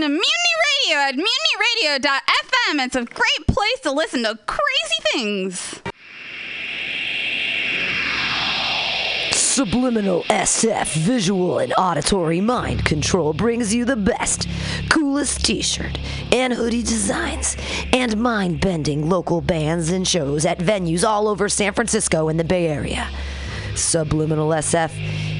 Listen to Mutiny Radio at mutinyradio.fm. It's a great place to listen to crazy things. Subliminal SF visual and auditory mind control brings you the best, coolest t shirt and hoodie designs and mind bending local bands and shows at venues all over San Francisco and the Bay Area. Subliminal SF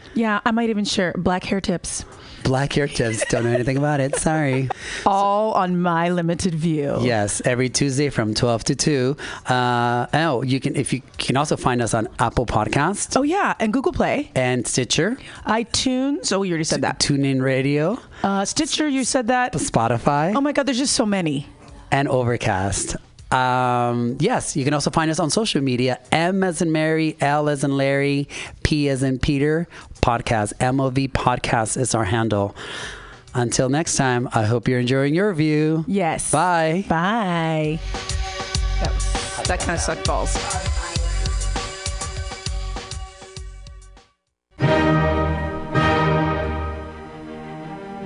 Yeah, I might even share black hair tips. Black hair tips. Don't know anything about it. Sorry. All on my limited view. Yes, every Tuesday from 12 to 2. Uh, oh, you can if you can also find us on Apple Podcasts. Oh yeah, and Google Play and Stitcher, iTunes. Oh, you already said that. TuneIn Radio, uh, Stitcher. You said that. Spotify. Oh my God, there's just so many. And Overcast. Um, yes, you can also find us on social media. M as in Mary, L as in Larry, P as in Peter. Podcast. MOV Podcast is our handle. Until next time, I hope you're enjoying your view. Yes. Bye. Bye. That, was, that kind of sucked balls.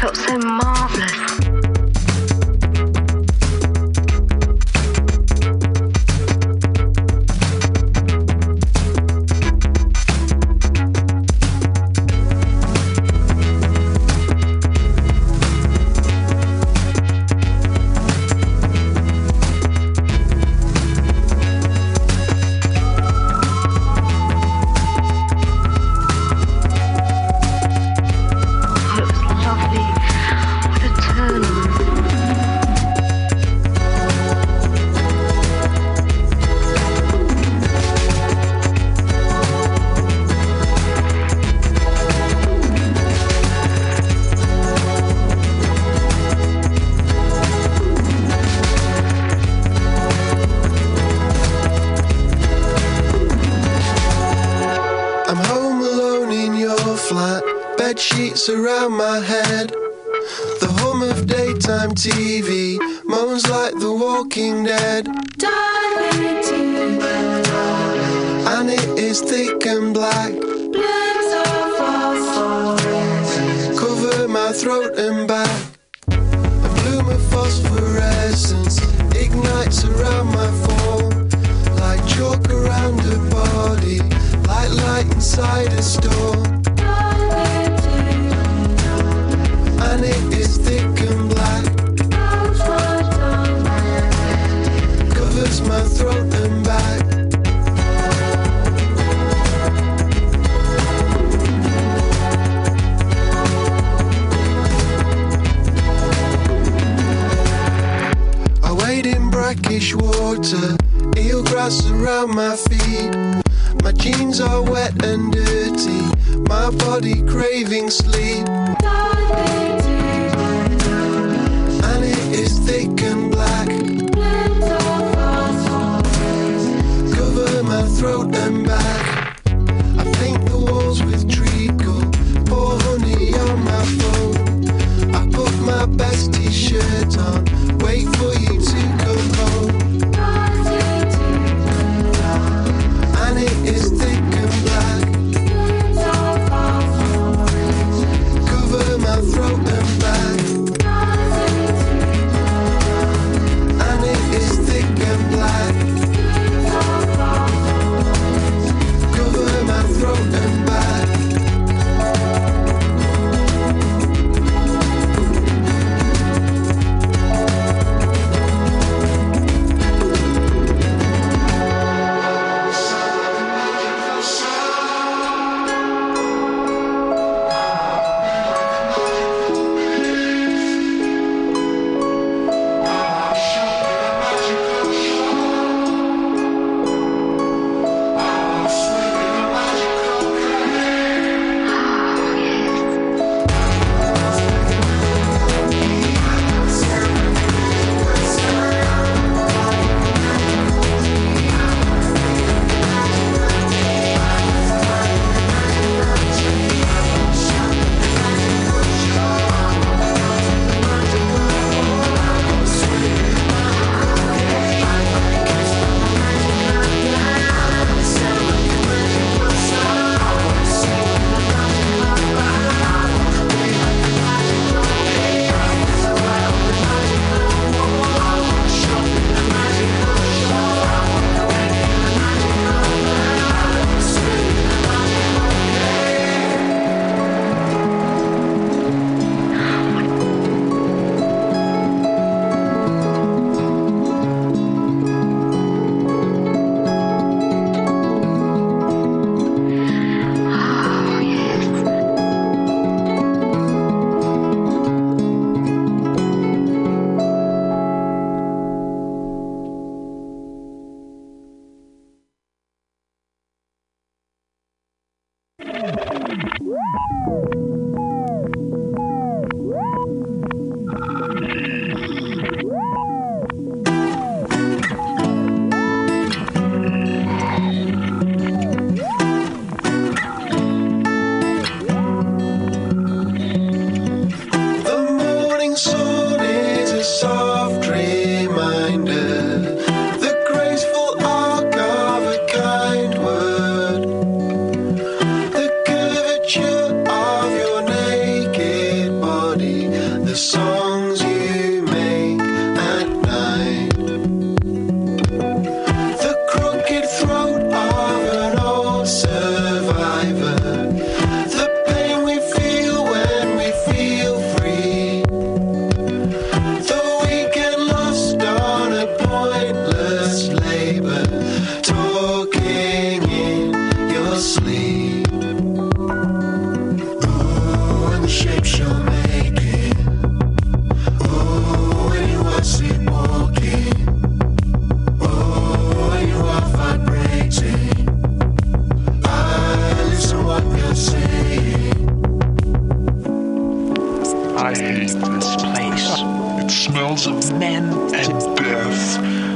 Felt so marvellous. I hate this place. It smells of men and death.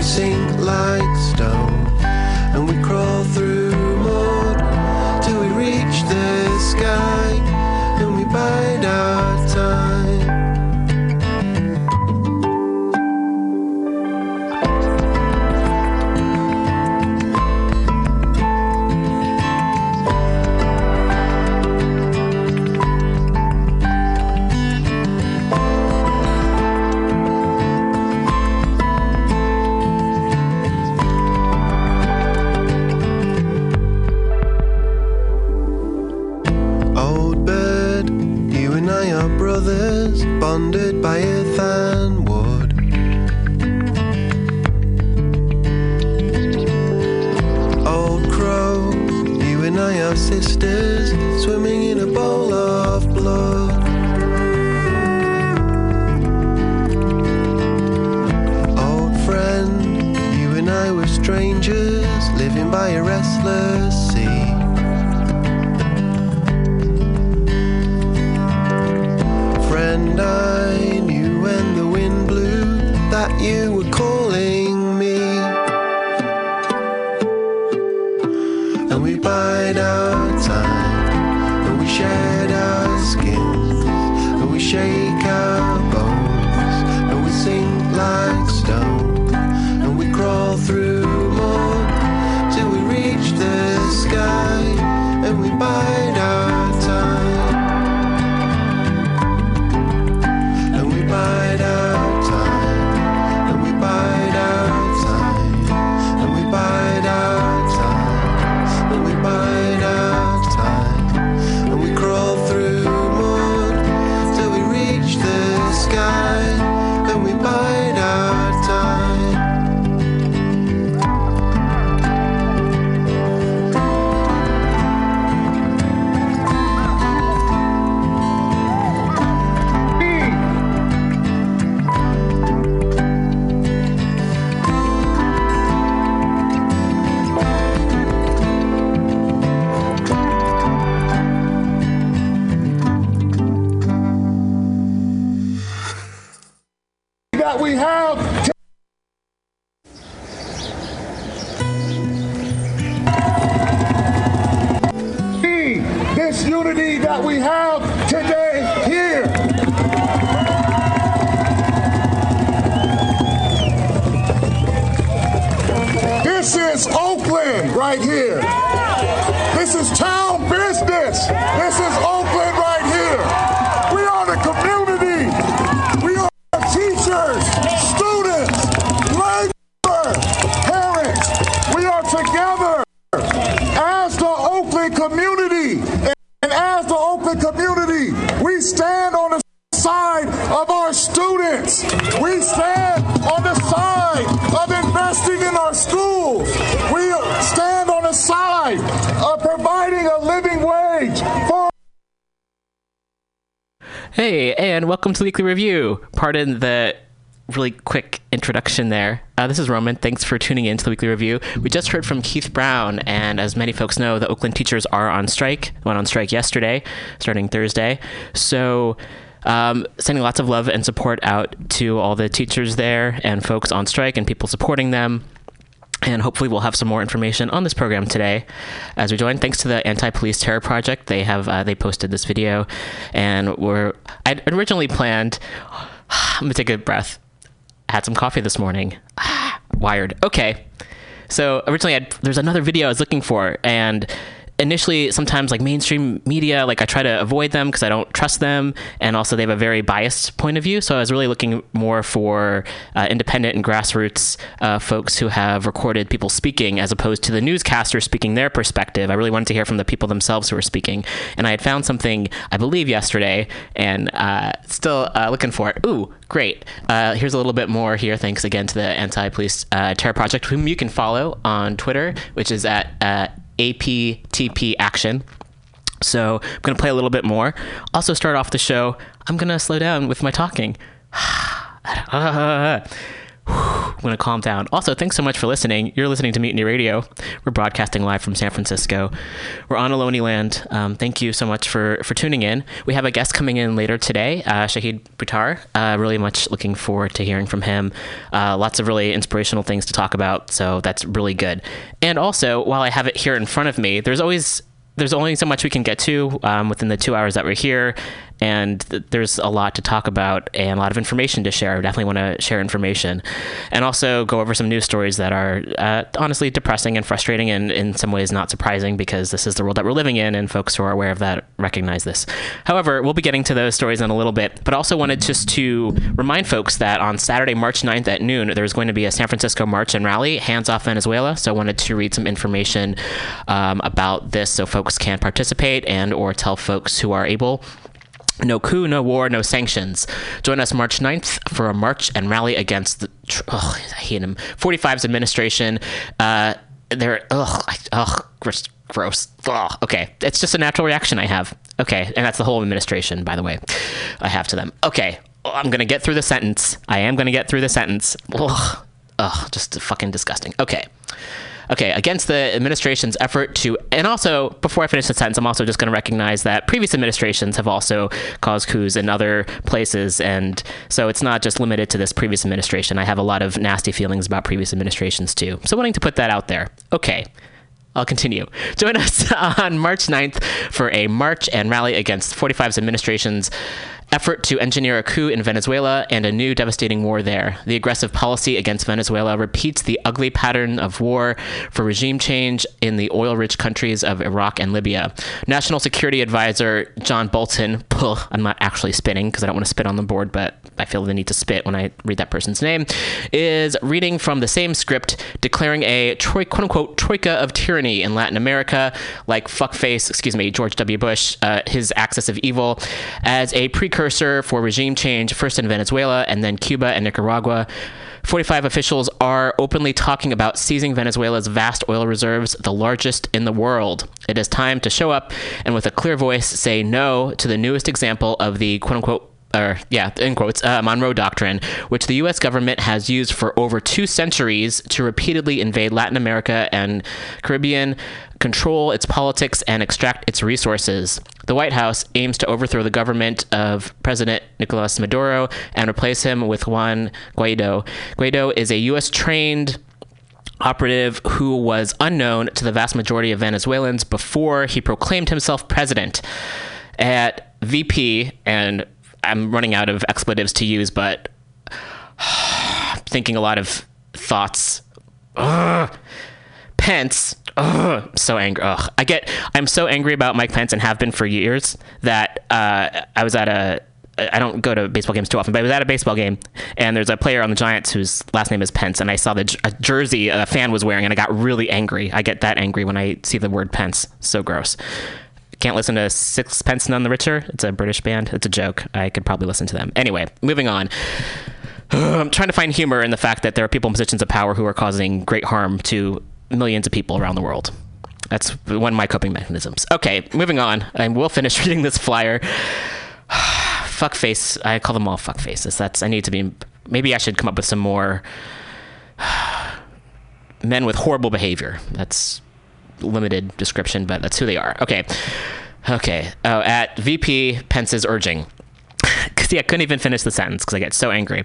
we sink like stone. Weekly Review. Pardon the really quick introduction there. Uh, this is Roman. Thanks for tuning in to the Weekly Review. We just heard from Keith Brown, and as many folks know, the Oakland teachers are on strike. Went on strike yesterday, starting Thursday. So, um, sending lots of love and support out to all the teachers there and folks on strike and people supporting them. And hopefully, we'll have some more information on this program today as we join. Thanks to the Anti Police Terror Project, they have uh, they posted this video, and we're I'd originally planned. I'm gonna take a breath. I had some coffee this morning. Wired. Okay. So originally, I'd, there's another video I was looking for, and initially, sometimes like mainstream media, like I try to avoid them because I don't trust them, and also they have a very biased point of view. So I was really looking more for uh, independent and grassroots uh, folks who have recorded people speaking, as opposed to the newscaster speaking their perspective. I really wanted to hear from the people themselves who were speaking, and I had found something I believe yesterday, and uh, still uh, looking for it. Ooh, great! Uh, here's a little bit more here. Thanks again to the Anti-Police uh, Terror Project, whom you can follow on Twitter, which is at APTP Action. So I'm going to play a little bit more. Also, start off the show, I'm going to slow down with my talking. Ah, ah, ah, I'm going to calm down. Also, thanks so much for listening. You're listening to Mutiny Radio. We're broadcasting live from San Francisco. We're on Ohlone Land. Um, thank you so much for, for tuning in. We have a guest coming in later today, uh, Shahid Buttar. Uh, really much looking forward to hearing from him. Uh, lots of really inspirational things to talk about, so that's really good. And also, while I have it here in front of me, there's always there's only so much we can get to um, within the two hours that we're here, and th- there's a lot to talk about and a lot of information to share. I definitely want to share information, and also go over some news stories that are uh, honestly depressing and frustrating, and in some ways not surprising because this is the world that we're living in, and folks who are aware of that recognize this. However, we'll be getting to those stories in a little bit, but also wanted just to remind folks that on Saturday, March 9th at noon, there's going to be a San Francisco march and rally, Hands Off Venezuela. So I wanted to read some information um, about this so folks can participate and or tell folks who are able no coup, no war, no sanctions. Join us March 9th for a march and rally against the. I hate him. 45's administration. Uh, they're. Ugh. Ugh. Gross. Ugh. Okay. It's just a natural reaction I have. Okay. And that's the whole administration, by the way, I have to them. Okay. I'm going to get through the sentence. I am going to get through the sentence. Ugh. Ugh. Just fucking disgusting. Okay. Okay, against the administration's effort to, and also before I finish the sentence, I'm also just going to recognize that previous administrations have also caused coups in other places, and so it's not just limited to this previous administration. I have a lot of nasty feelings about previous administrations too. So wanting to put that out there. Okay. I'll continue. Join us on March 9th for a march and rally against 45's administration's effort to engineer a coup in Venezuela and a new devastating war there. The aggressive policy against Venezuela repeats the ugly pattern of war for regime change in the oil rich countries of Iraq and Libya. National Security Advisor John Bolton, puh, I'm not actually spitting because I don't want to spit on the board, but I feel the need to spit when I read that person's name, is reading from the same script, declaring a quote unquote troika of tyranny in Latin America, like fuckface, excuse me, George W. Bush, uh, his axis of evil, as a precursor for regime change, first in Venezuela and then Cuba and Nicaragua. 45 officials are openly talking about seizing Venezuela's vast oil reserves, the largest in the world. It is time to show up and, with a clear voice, say no to the newest example of the quote unquote or yeah, in quotes, uh, Monroe Doctrine, which the U.S. government has used for over two centuries to repeatedly invade Latin America and Caribbean, control its politics, and extract its resources. The White House aims to overthrow the government of President Nicolas Maduro and replace him with Juan Guaido. Guaido is a U.S. trained operative who was unknown to the vast majority of Venezuelans before he proclaimed himself president. At VP, and I'm running out of expletives to use, but I'm thinking a lot of thoughts. Ugh. Pence, ugh, so angry. Ugh. I get, I'm so angry about Mike Pence and have been for years that uh, I was at a, I don't go to baseball games too often, but I was at a baseball game and there's a player on the Giants whose last name is Pence, and I saw the jersey a fan was wearing, and I got really angry. I get that angry when I see the word Pence. So gross. Can't listen to Sixpence None the Richer. It's a British band. It's a joke. I could probably listen to them. Anyway, moving on. I'm trying to find humor in the fact that there are people in positions of power who are causing great harm to millions of people around the world. That's one of my coping mechanisms. Okay, moving on. I will finish reading this flyer. fuckface. I call them all fuckfaces. That's. I need to be. Maybe I should come up with some more men with horrible behavior. That's limited description, but that's who they are. Okay. Okay. Oh, at VP Pence's urging. See, I couldn't even finish the sentence because I get so angry.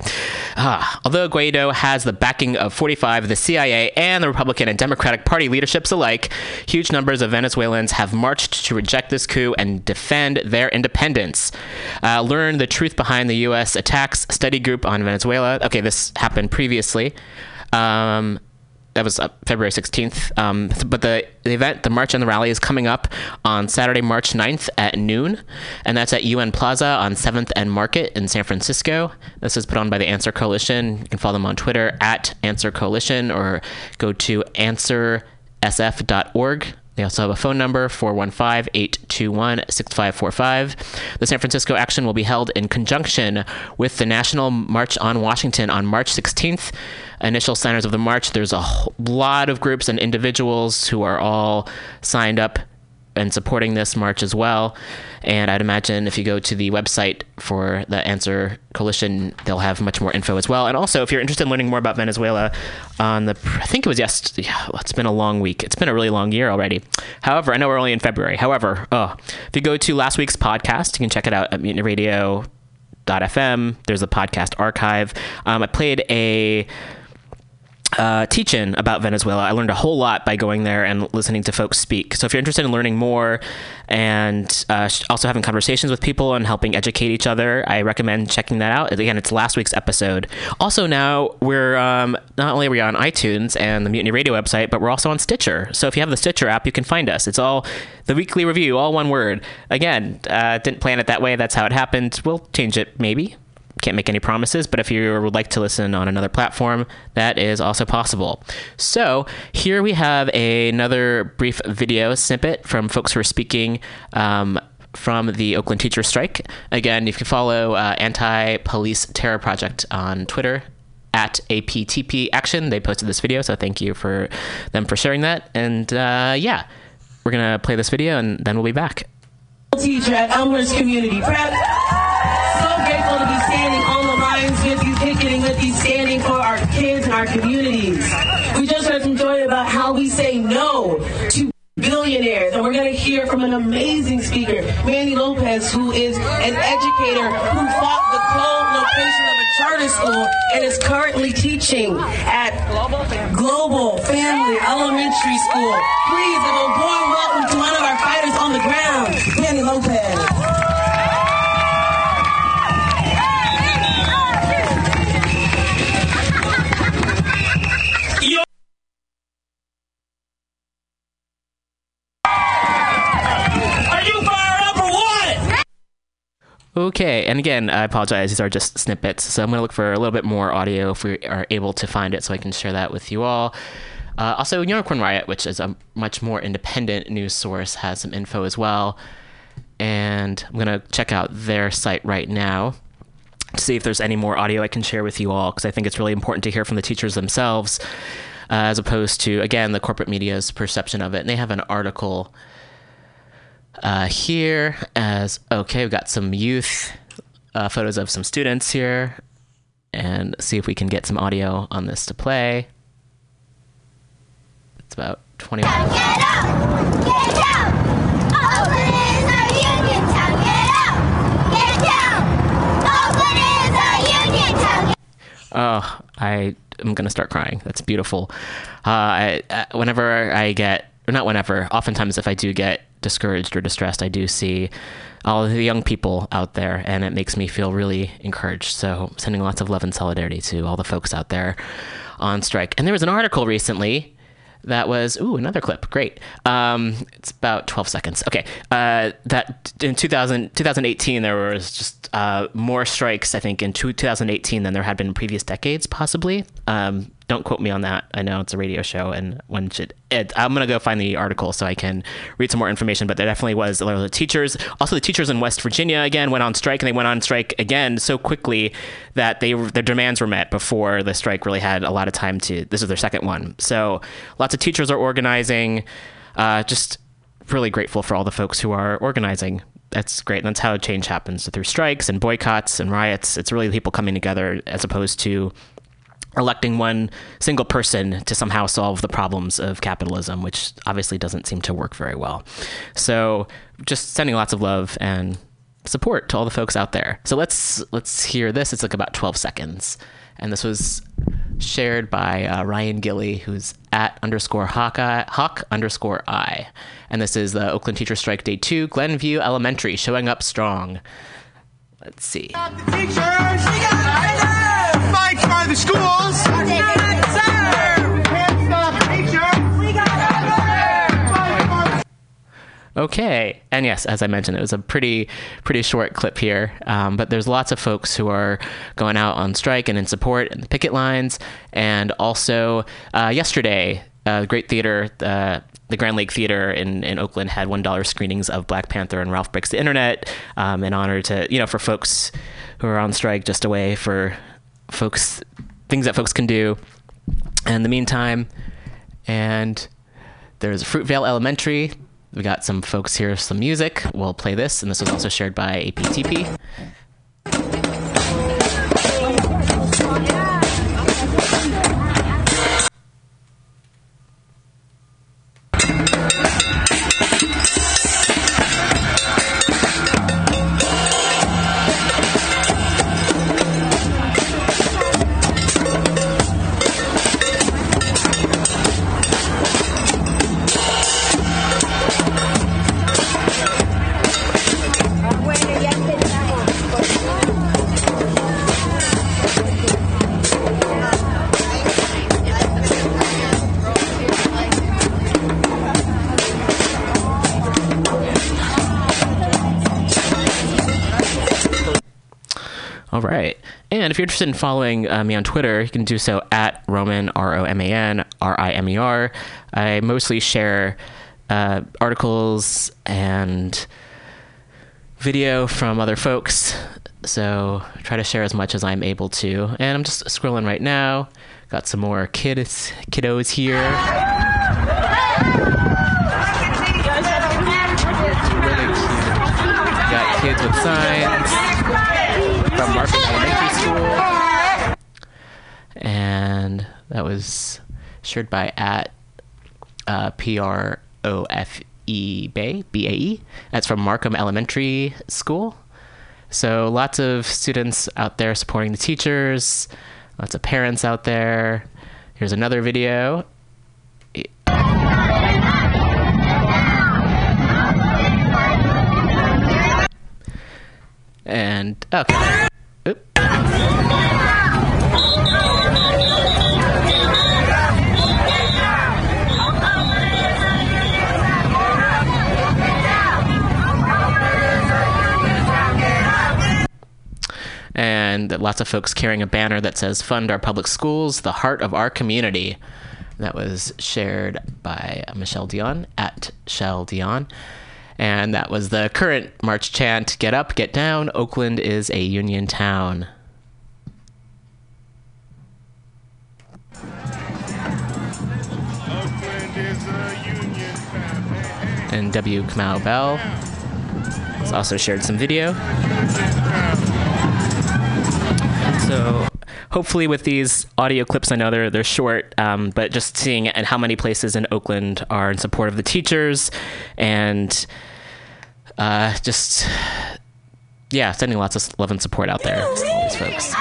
Ah, although Guaido has the backing of 45, the CIA, and the Republican and Democratic Party leaderships alike, huge numbers of Venezuelans have marched to reject this coup and defend their independence. Uh, learn the truth behind the U.S. attacks study group on Venezuela. Okay, this happened previously. Um, that was uh, February 16th. Um, but the, the event, the march and the rally, is coming up on Saturday, March 9th at noon, and that's at UN Plaza on 7th and Market in San Francisco. This is put on by the Answer Coalition. You can follow them on Twitter at Answer Coalition or go to answersf.org. They also have a phone number, 415 821 6545. The San Francisco action will be held in conjunction with the National March on Washington on March 16th. Initial signers of the march, there's a lot of groups and individuals who are all signed up and supporting this march as well. And I'd imagine if you go to the website for the Answer Coalition, they'll have much more info as well. And also, if you're interested in learning more about Venezuela, on the I think it was yesterday. yeah, it's been a long week. It's been a really long year already. However, I know we're only in February. However, oh, if you go to last week's podcast, you can check it out at Mutiny Radio. There's a podcast archive. Um, I played a uh, teach-in about Venezuela. I learned a whole lot by going there and listening to folks speak. So if you're interested in learning more and uh, also having conversations with people and helping educate each other, I recommend checking that out. Again, it's last week's episode. Also, now we're um, not only are we on iTunes and the Mutiny Radio website, but we're also on Stitcher. So if you have the Stitcher app, you can find us. It's all the weekly review, all one word. Again, uh, didn't plan it that way. That's how it happened. We'll change it maybe can't make any promises, but if you would like to listen on another platform, that is also possible. So here we have another brief video snippet from folks who are speaking. Um, from the Oakland teacher strike. Again, if you can follow uh, Anti Police Terror Project on Twitter at APTP Action. They posted this video, so thank you for them for sharing that. And uh, yeah, we're gonna play this video, and then we'll be back. teacher at Elmhurst Community Prep. Grateful to be standing on the lines with you, picketing with you, standing for our kids and our communities. We just heard from Joy about how we say no to billionaires, and we're going to hear from an amazing speaker, Manny Lopez, who is an educator who fought the co-location of a charter school and is currently teaching at Global Family Elementary School. Please a warm welcome to one of our fighters on the ground, Manny Lopez. Okay, and again, I apologize. These are just snippets, so I'm going to look for a little bit more audio if we are able to find it, so I can share that with you all. Uh, also, Unicorn Riot, which is a much more independent news source, has some info as well, and I'm going to check out their site right now to see if there's any more audio I can share with you all, because I think it's really important to hear from the teachers themselves, uh, as opposed to again the corporate media's perception of it. And they have an article uh, here as okay we've got some youth uh, photos of some students here and see if we can get some audio on this to play. It's about 20 oh i am gonna start crying. That's beautiful. Uh, I, uh, whenever i get or not whenever oftentimes if i do get discouraged or distressed i do see all the young people out there and it makes me feel really encouraged. So sending lots of love and solidarity to all the folks out there on strike. And there was an article recently that was ooh another clip. Great. Um, it's about 12 seconds. Okay. Uh, that in 2000, 2018 there was just uh, more strikes i think in two, 2018 than there had been in previous decades possibly. Um, don't quote me on that i know it's a radio show and one should it, i'm to go find the article so i can read some more information but there definitely was a lot of the teachers also the teachers in west virginia again went on strike and they went on strike again so quickly that they their demands were met before the strike really had a lot of time to this is their second one so lots of teachers are organizing uh, just really grateful for all the folks who are organizing that's great. And that's how change happens through strikes and boycotts and riots. It's really people coming together as opposed to electing one single person to somehow solve the problems of capitalism, which obviously doesn't seem to work very well. So, just sending lots of love and support to all the folks out there. So let's let's hear this. It's like about 12 seconds, and this was shared by uh, Ryan Gilly, who's at underscore Hawkeye, Hawk underscore I, and this is the Oakland Teacher Strike Day Two, Glenview Elementary, showing up strong. Let's see. The schools. Okay, and yes, as I mentioned, it was a pretty pretty short clip here, um, but there's lots of folks who are going out on strike and in support and the picket lines, and also uh, yesterday, uh, Great Theater. Uh, the Grand Lake Theater in, in Oakland had one dollar screenings of Black Panther and Ralph Breaks the Internet um, in honor to you know for folks who are on strike, just a way for folks things that folks can do in the meantime. And there's Fruitvale Elementary. We got some folks here, some music. We'll play this, and this was also shared by APTP. If you're interested in following uh, me on Twitter, you can do so at Roman, R O M A N, R I M E R. I mostly share uh, articles and video from other folks. So try to share as much as I'm able to. And I'm just scrolling right now. Got some more kids, kiddos here. Got kids with signs from Markham Elementary School. And That was shared by at uh, P R O F E Bay B A E. That's from Markham Elementary School. So lots of students out there supporting the teachers. Lots of parents out there. Here's another video. And okay. Oop. And lots of folks carrying a banner that says fund our public schools the heart of our community. That was shared by michelle dion at shell dion. And that was the current march chant get up get down oakland is a union town. And w. Kamau bell has also shared some video so hopefully with these audio clips i know they're, they're short um, but just seeing and how many places in oakland are in support of the teachers and uh, just yeah sending lots of love and support out there to these folks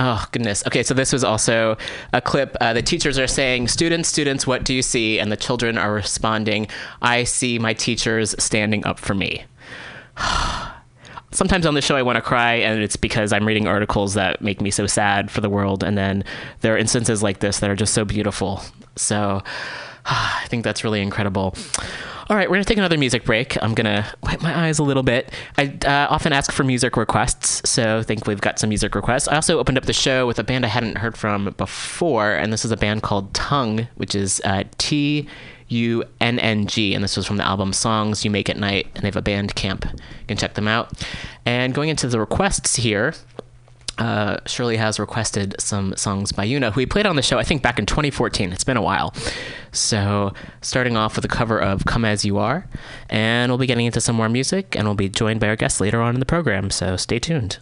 Oh, goodness. Okay, so this was also a clip. Uh, the teachers are saying, Students, students, what do you see? And the children are responding, I see my teachers standing up for me. Sometimes on the show, I want to cry, and it's because I'm reading articles that make me so sad for the world. And then there are instances like this that are just so beautiful. So I think that's really incredible. All right, we're going to take another music break. I'm going to wipe my eyes a little bit. I uh, often ask for music requests, so I think we've got some music requests. I also opened up the show with a band I hadn't heard from before, and this is a band called Tunng, which is uh, T U N N G, and this was from the album Songs You Make at Night, and they have a Bandcamp. You can check them out. And going into the requests here, uh, Shirley has requested some songs by Yuna, who we played on the show, I think, back in 2014. It's been a while. So, starting off with a cover of Come As You Are, and we'll be getting into some more music, and we'll be joined by our guests later on in the program, so stay tuned.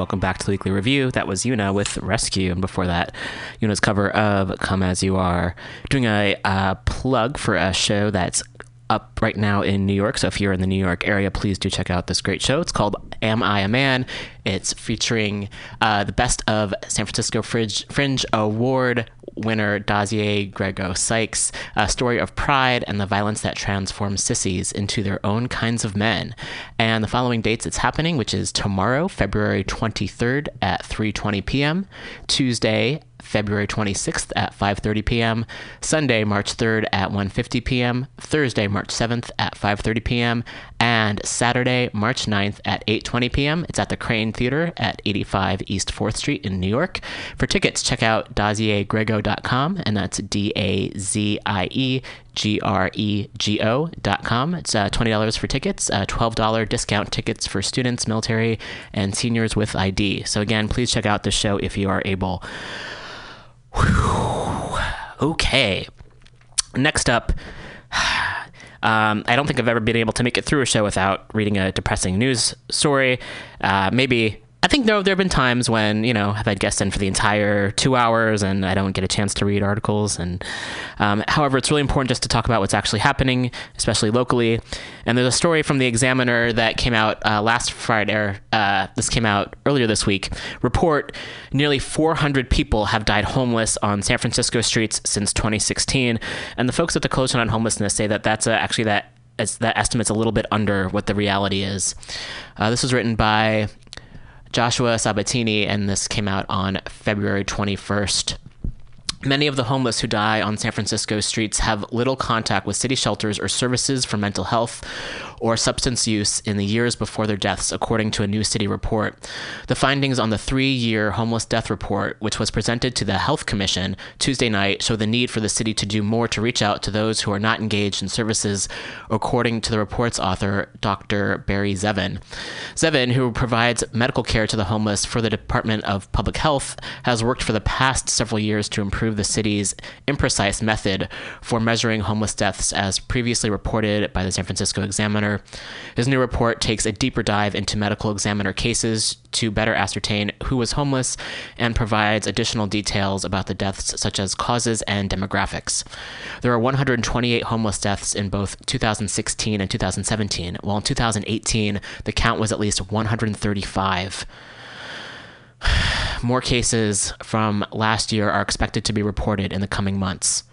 Welcome back to the weekly review. That was Yuna with Rescue, and before that, Yuna's cover of "Come as You Are." Doing a uh, plug for a show that's up right now in New York. So if you're in the New York area, please do check out this great show. It's called Am I a Man? It's featuring uh, the best of San Francisco Fringe, Fringe Award winner Dazié Grego Sykes, a story of pride and the violence that transforms sissies into their own kinds of men. And the following dates it's happening, which is tomorrow, February 23rd at 3:20 p.m., Tuesday February 26th at 5:30 p.m., Sunday March 3rd at 1:50 p.m., Thursday March 7th at 5:30 p.m., and Saturday March 9th at 8:20 p.m. It's at the Crane Theater at 85 East 4th Street in New York. For tickets, check out daziegrego.com and that's D A Z I E G R E G O dot com. It's uh, $20 for tickets, uh, $12 discount tickets for students, military, and seniors with ID. So, again, please check out the show if you are able. Okay. Next up, um, I don't think I've ever been able to make it through a show without reading a depressing news story. Uh, maybe. I think there, there have been times when, you know, I've had guests in for the entire two hours and I don't get a chance to read articles. And um, however, it's really important just to talk about what's actually happening, especially locally. And there's a story from the Examiner that came out uh, last Friday, uh, this came out earlier this week. Report nearly 400 people have died homeless on San Francisco streets since 2016. And the folks at the Coalition on Homelessness say that that's uh, actually that that estimate's a little bit under what the reality is. Uh, this was written by Joshua Sabatini, and this came out on February 21st. Many of the homeless who die on San Francisco streets have little contact with city shelters or services for mental health or substance use in the years before their deaths, according to a new city report. The findings on the three year homeless death report, which was presented to the Health Commission Tuesday night, show the need for the city to do more to reach out to those who are not engaged in services, according to the report's author, Dr. Barry Zevin. Zevin, who provides medical care to the homeless for the Department of Public Health, has worked for the past several years to improve the city's imprecise method for measuring homeless deaths, as previously reported by the San Francisco Examiner. His new report takes a deeper dive into medical examiner cases to better ascertain who was homeless and provides additional details about the deaths, such as causes and demographics. There are 128 homeless deaths in both 2016 and 2017, while in 2018, the count was at least 135. More cases from last year are expected to be reported in the coming months.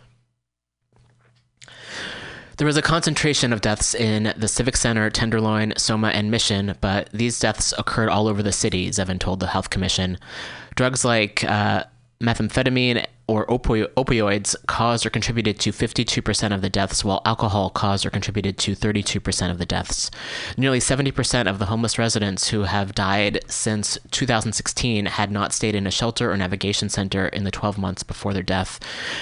There was a concentration of deaths in the Civic Center, Tenderloin, Soma, and Mission, but these deaths occurred all over the city, Zevin told the Health Commission. Drugs like uh, methamphetamine or opi- opioids caused or contributed to 52% of the deaths, while alcohol caused or contributed to 32% of the deaths. Nearly 70% of the homeless residents who have died since 2016 had not stayed in a shelter or navigation center in the 12 months before their death.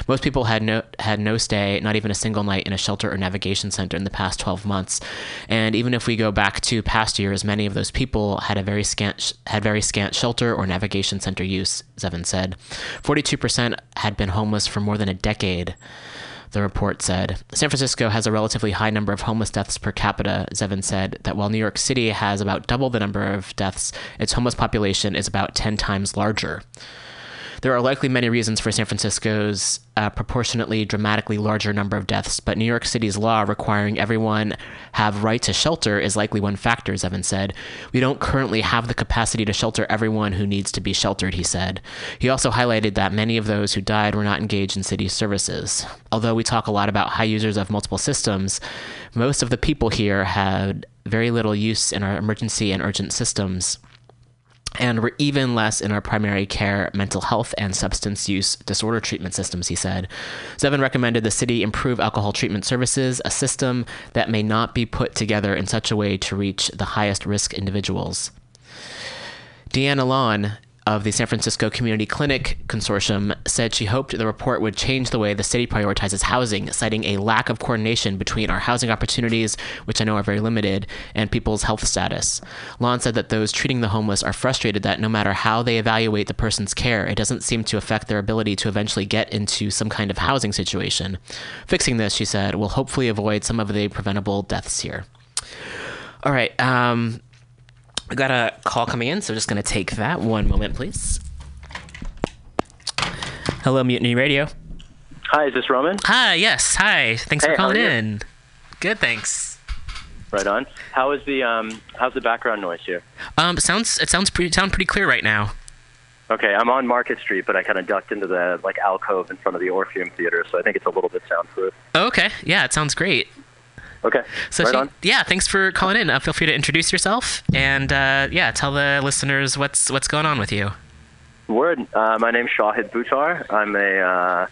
Most people had no had no stay, not even a single night in a shelter or navigation center in the past 12 months. And even if we go back to past years, many of those people had a very scant had very scant shelter or navigation center use, Zevin said. 42% had been homeless for more than a decade. The report said San Francisco has a relatively high number of homeless deaths per capita. Zevin said that while New York City has about double the number of deaths, its homeless population is about 10 times larger. There are likely many reasons for San Francisco's uh, proportionately dramatically larger number of deaths, but New York City's law requiring everyone have right to shelter is likely one factor, Zevin said. We don't currently have the capacity to shelter everyone who needs to be sheltered, he said. He also highlighted that many of those who died were not engaged in city services. Although we talk a lot about high users of multiple systems, most of the people here had very little use in our emergency and urgent systems and we're even less in our primary care, mental health, and substance use disorder treatment systems, he said. Zevin recommended the city improve alcohol treatment services, a system that may not be put together in such a way to reach the highest risk individuals. Deena Lahn, of the San Francisco Community Clinic Consortium said she hoped the report would change the way the city prioritizes housing, citing a lack of coordination between our housing opportunities, which I know are very limited, and people's health status. Lahn said that those treating the homeless are frustrated that no matter how they evaluate the person's care, it doesn't seem to affect their ability to eventually get into some kind of housing situation. Fixing this, she said, will hopefully avoid some of the preventable deaths here. All right. Um, We got a call coming in, so I'm just going to take that one moment, please. Hello, Mutiny Radio. Hi, is this Roman? Hi, yes, hi. Thanks Hey, for calling in. Good, thanks. Right on. How is the um? How's the background noise here? Um, sounds it sounds pretty sound pretty clear right now. Okay, I'm on Market Street, but I kind of ducked into the like alcove in front of the Orpheum Theater, so I think it's a little bit soundproof. Okay, yeah, it sounds great. Okay, So right she- yeah, thanks for calling in. Uh, feel free to introduce yourself and uh, yeah, tell the listeners what's what's going on with you. Word. Uh, my name's Shahid Buttar. I'm a uh,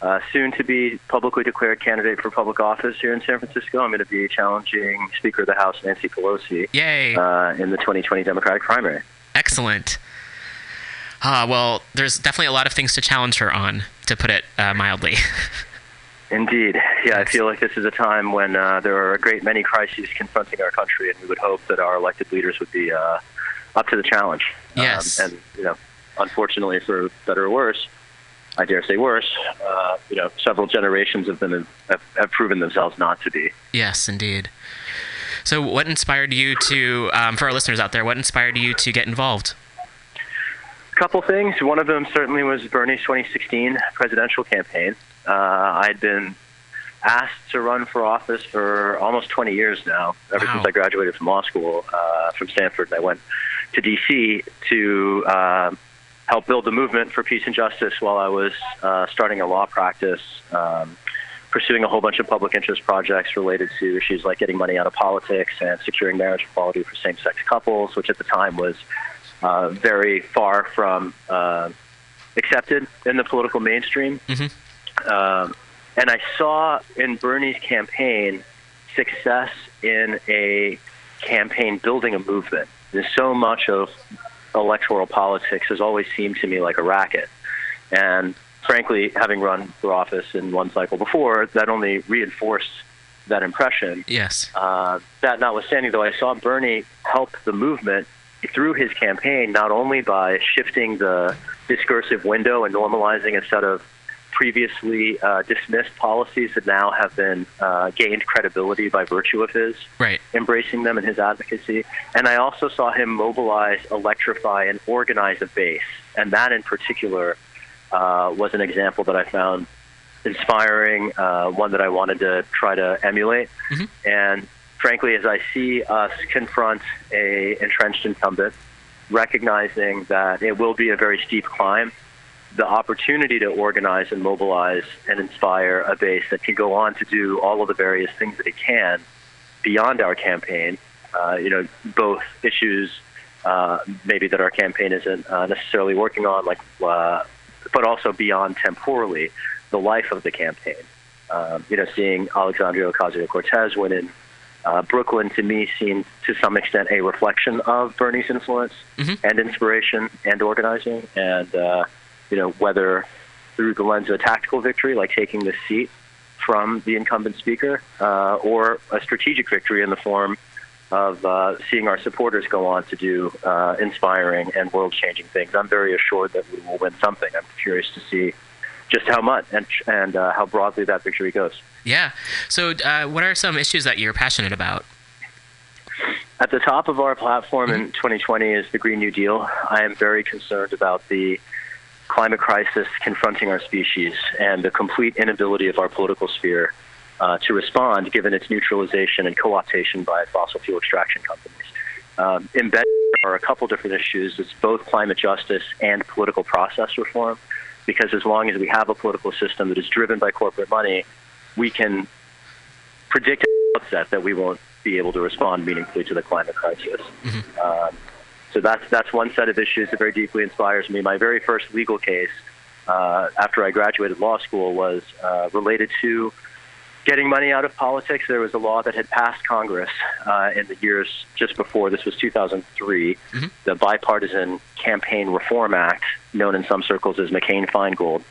uh, soon-to-be publicly declared candidate for public office here in San Francisco. I'm going to be challenging Speaker of the House Nancy Pelosi Yay. Uh, in the 2020 Democratic primary. Excellent. Ah, well, there's definitely a lot of things to challenge her on, to put it uh, mildly. Indeed. Yeah, I feel like this is a time when uh, there are a great many crises confronting our country, and we would hope that our elected leaders would be uh, up to the challenge. Yes. Um, and, you know, unfortunately, for better or worse, I dare say worse, uh, you know, several generations of them have, have proven themselves not to be. yes, indeed. So, what inspired you to, um, for our listeners out there, what inspired you to get involved? A couple things. One of them certainly was Bernie's 2016 presidential campaign. Uh, I'd been asked to run for office for almost 20 years now, ever since I graduated from law school uh, from Stanford. And I went to D.C. to uh, help build the movement for peace and justice while I was uh, starting a law practice, um, pursuing a whole bunch of public interest projects related to issues like getting money out of politics and securing marriage equality for same-sex couples, which at the time was uh, very far from uh, accepted in the political mainstream. Um, and I saw in Bernie's campaign success in a campaign building a movement. There's so much of electoral politics has always seemed to me like a racket. And frankly, having run for office in one cycle before, that only reinforced that impression. Yes. Uh, that notwithstanding, though, I saw Bernie help the movement through his campaign not only by shifting the discursive window and normalizing a set of previously uh, dismissed policies that now have been uh, gained credibility by virtue of his Right. embracing them and his advocacy. And I also saw him mobilize, electrify, and organize a base. And that in particular uh, was an example that I found inspiring, uh, one that I wanted to try to emulate. And frankly, as I see us confront a entrenched incumbent, recognizing that it will be a very steep climb, the opportunity to organize and mobilize and inspire a base that can go on to do all of the various things that it can beyond our campaign. Uh, you know, both issues uh, maybe that our campaign isn't uh, necessarily working on, like, uh, but also beyond temporally the life of the campaign. Um, you know, seeing Alexandria Ocasio Cortez win in uh, Brooklyn to me seemed to some extent a reflection of Bernie's influence and inspiration and organizing, and uh, you know whether through the lens of a tactical victory, like taking the seat from the incumbent speaker, uh, or a strategic victory in the form of uh, seeing our supporters go on to do uh, inspiring and world-changing things. I'm very assured that we will win something. I'm curious to see just how much and and uh, how broadly that victory goes. Yeah. So, uh, what are some issues that you're passionate about? At the top of our platform in 2020 is the Green New Deal. I am very concerned about the climate crisis confronting our species and the complete inability of our political sphere uh, to respond, given its neutralization and co-optation by fossil fuel extraction companies. Um, embedded are a couple different issues. It's both climate justice and political process reform, because as long as we have a political system that is driven by corporate money, we can predict at the outset that we won't be able to respond meaningfully to the climate crisis. Um, so that's that's one set of issues that very deeply inspires me. My very first legal case uh, after I graduated law school was uh, related to getting money out of politics. There was a law that had passed Congress uh, in the years just before. This was 2003, the Bipartisan Campaign Reform Act, known in some circles as McCain-Feingold.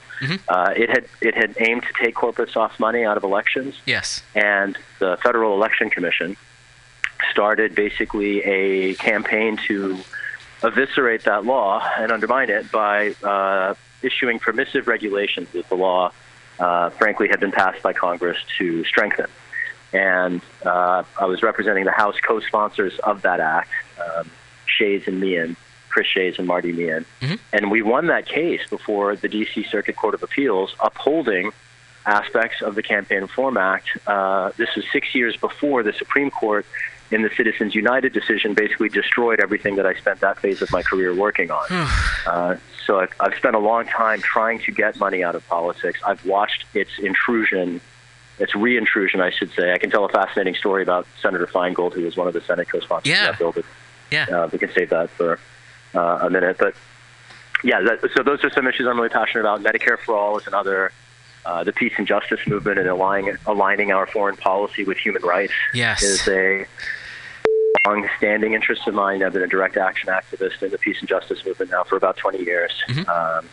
Uh, it had it had aimed to take corporate soft money out of elections Yes. and the Federal Election Commission started basically a campaign to eviscerate that law and undermine it by uh, issuing permissive regulations that the law, uh, frankly, had been passed by Congress to strengthen. And uh, I was representing the House co-sponsors of that act. Um, Shays and Meehan, Chris Shays and Marty Meehan. And we won that case before the D.C. Circuit Court of Appeals, upholding aspects of the Campaign Reform Act. Uh, this was six years before the Supreme Court, in the Citizens United decision, basically destroyed everything that I spent that phase of my career working on. uh, so I've, I've spent a long time trying to get money out of politics. I've watched its intrusion, its re-intrusion, I should say. I can tell a fascinating story about Senator Feingold, who was one of the Senate co-sponsors Yeah. of that bill. But Yeah. uh, we can save that for uh, a minute. But yeah, that, so those are some issues I'm really passionate about. Medicare for all is another. Uh, the peace and justice movement and aligning, aligning our foreign policy with human rights Yes. is a long-standing interest of mine. I've been a direct action activist in the peace and justice movement now for about 20 years. Um,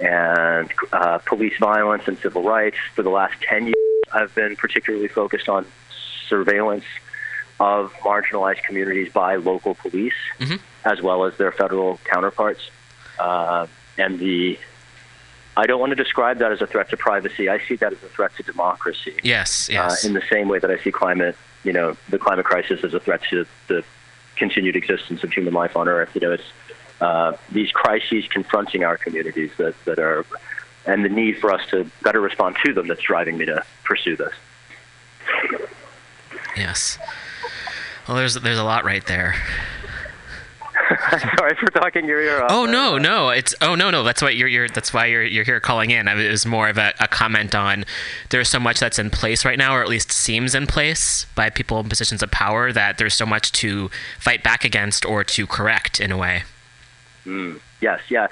and uh, police violence and civil rights. For the last 10 years, I've been particularly focused on surveillance of marginalized communities by local police, as well as their federal counterparts. Uh, and the I don't want to describe that as a threat to privacy. I see that as a threat to democracy. Yes, yes. Uh, in the same way that I see climate, you know, the climate crisis as a threat to the continued existence of human life on Earth. You know, it's uh, these crises confronting our communities that, that are, and the need for us to better respond to them that's driving me to pursue this. Yes. Well, there's there's a lot right there. Sorry for talking your ear off. Oh no, no, it's oh no, no. That's why you're, you're that's why you're you're here calling in. I- It was more of a, a comment on there's so much that's in place right now, or at least seems in place by people in positions of power that there's so much to fight back against or to correct in a way. Mm, yes, yeah.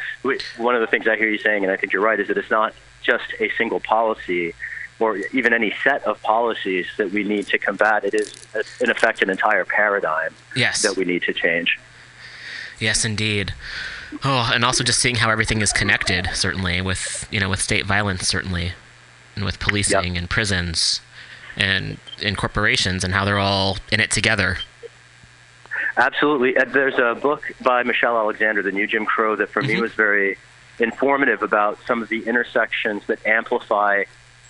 One of the things I hear you saying, and I think you're right, is that it's not just a single policy or even any set of policies that we need to combat. It is, in effect, an entire paradigm Yes. that we need to change. Yes, indeed. Oh, and also just seeing how everything is connected, certainly with you know with state violence, certainly, and with policing and prisons, and and corporations, and how they're all in it together. Absolutely. There's a book by Michelle Alexander, The New Jim Crow, that for me mm-hmm. was very informative about some of the intersections that amplify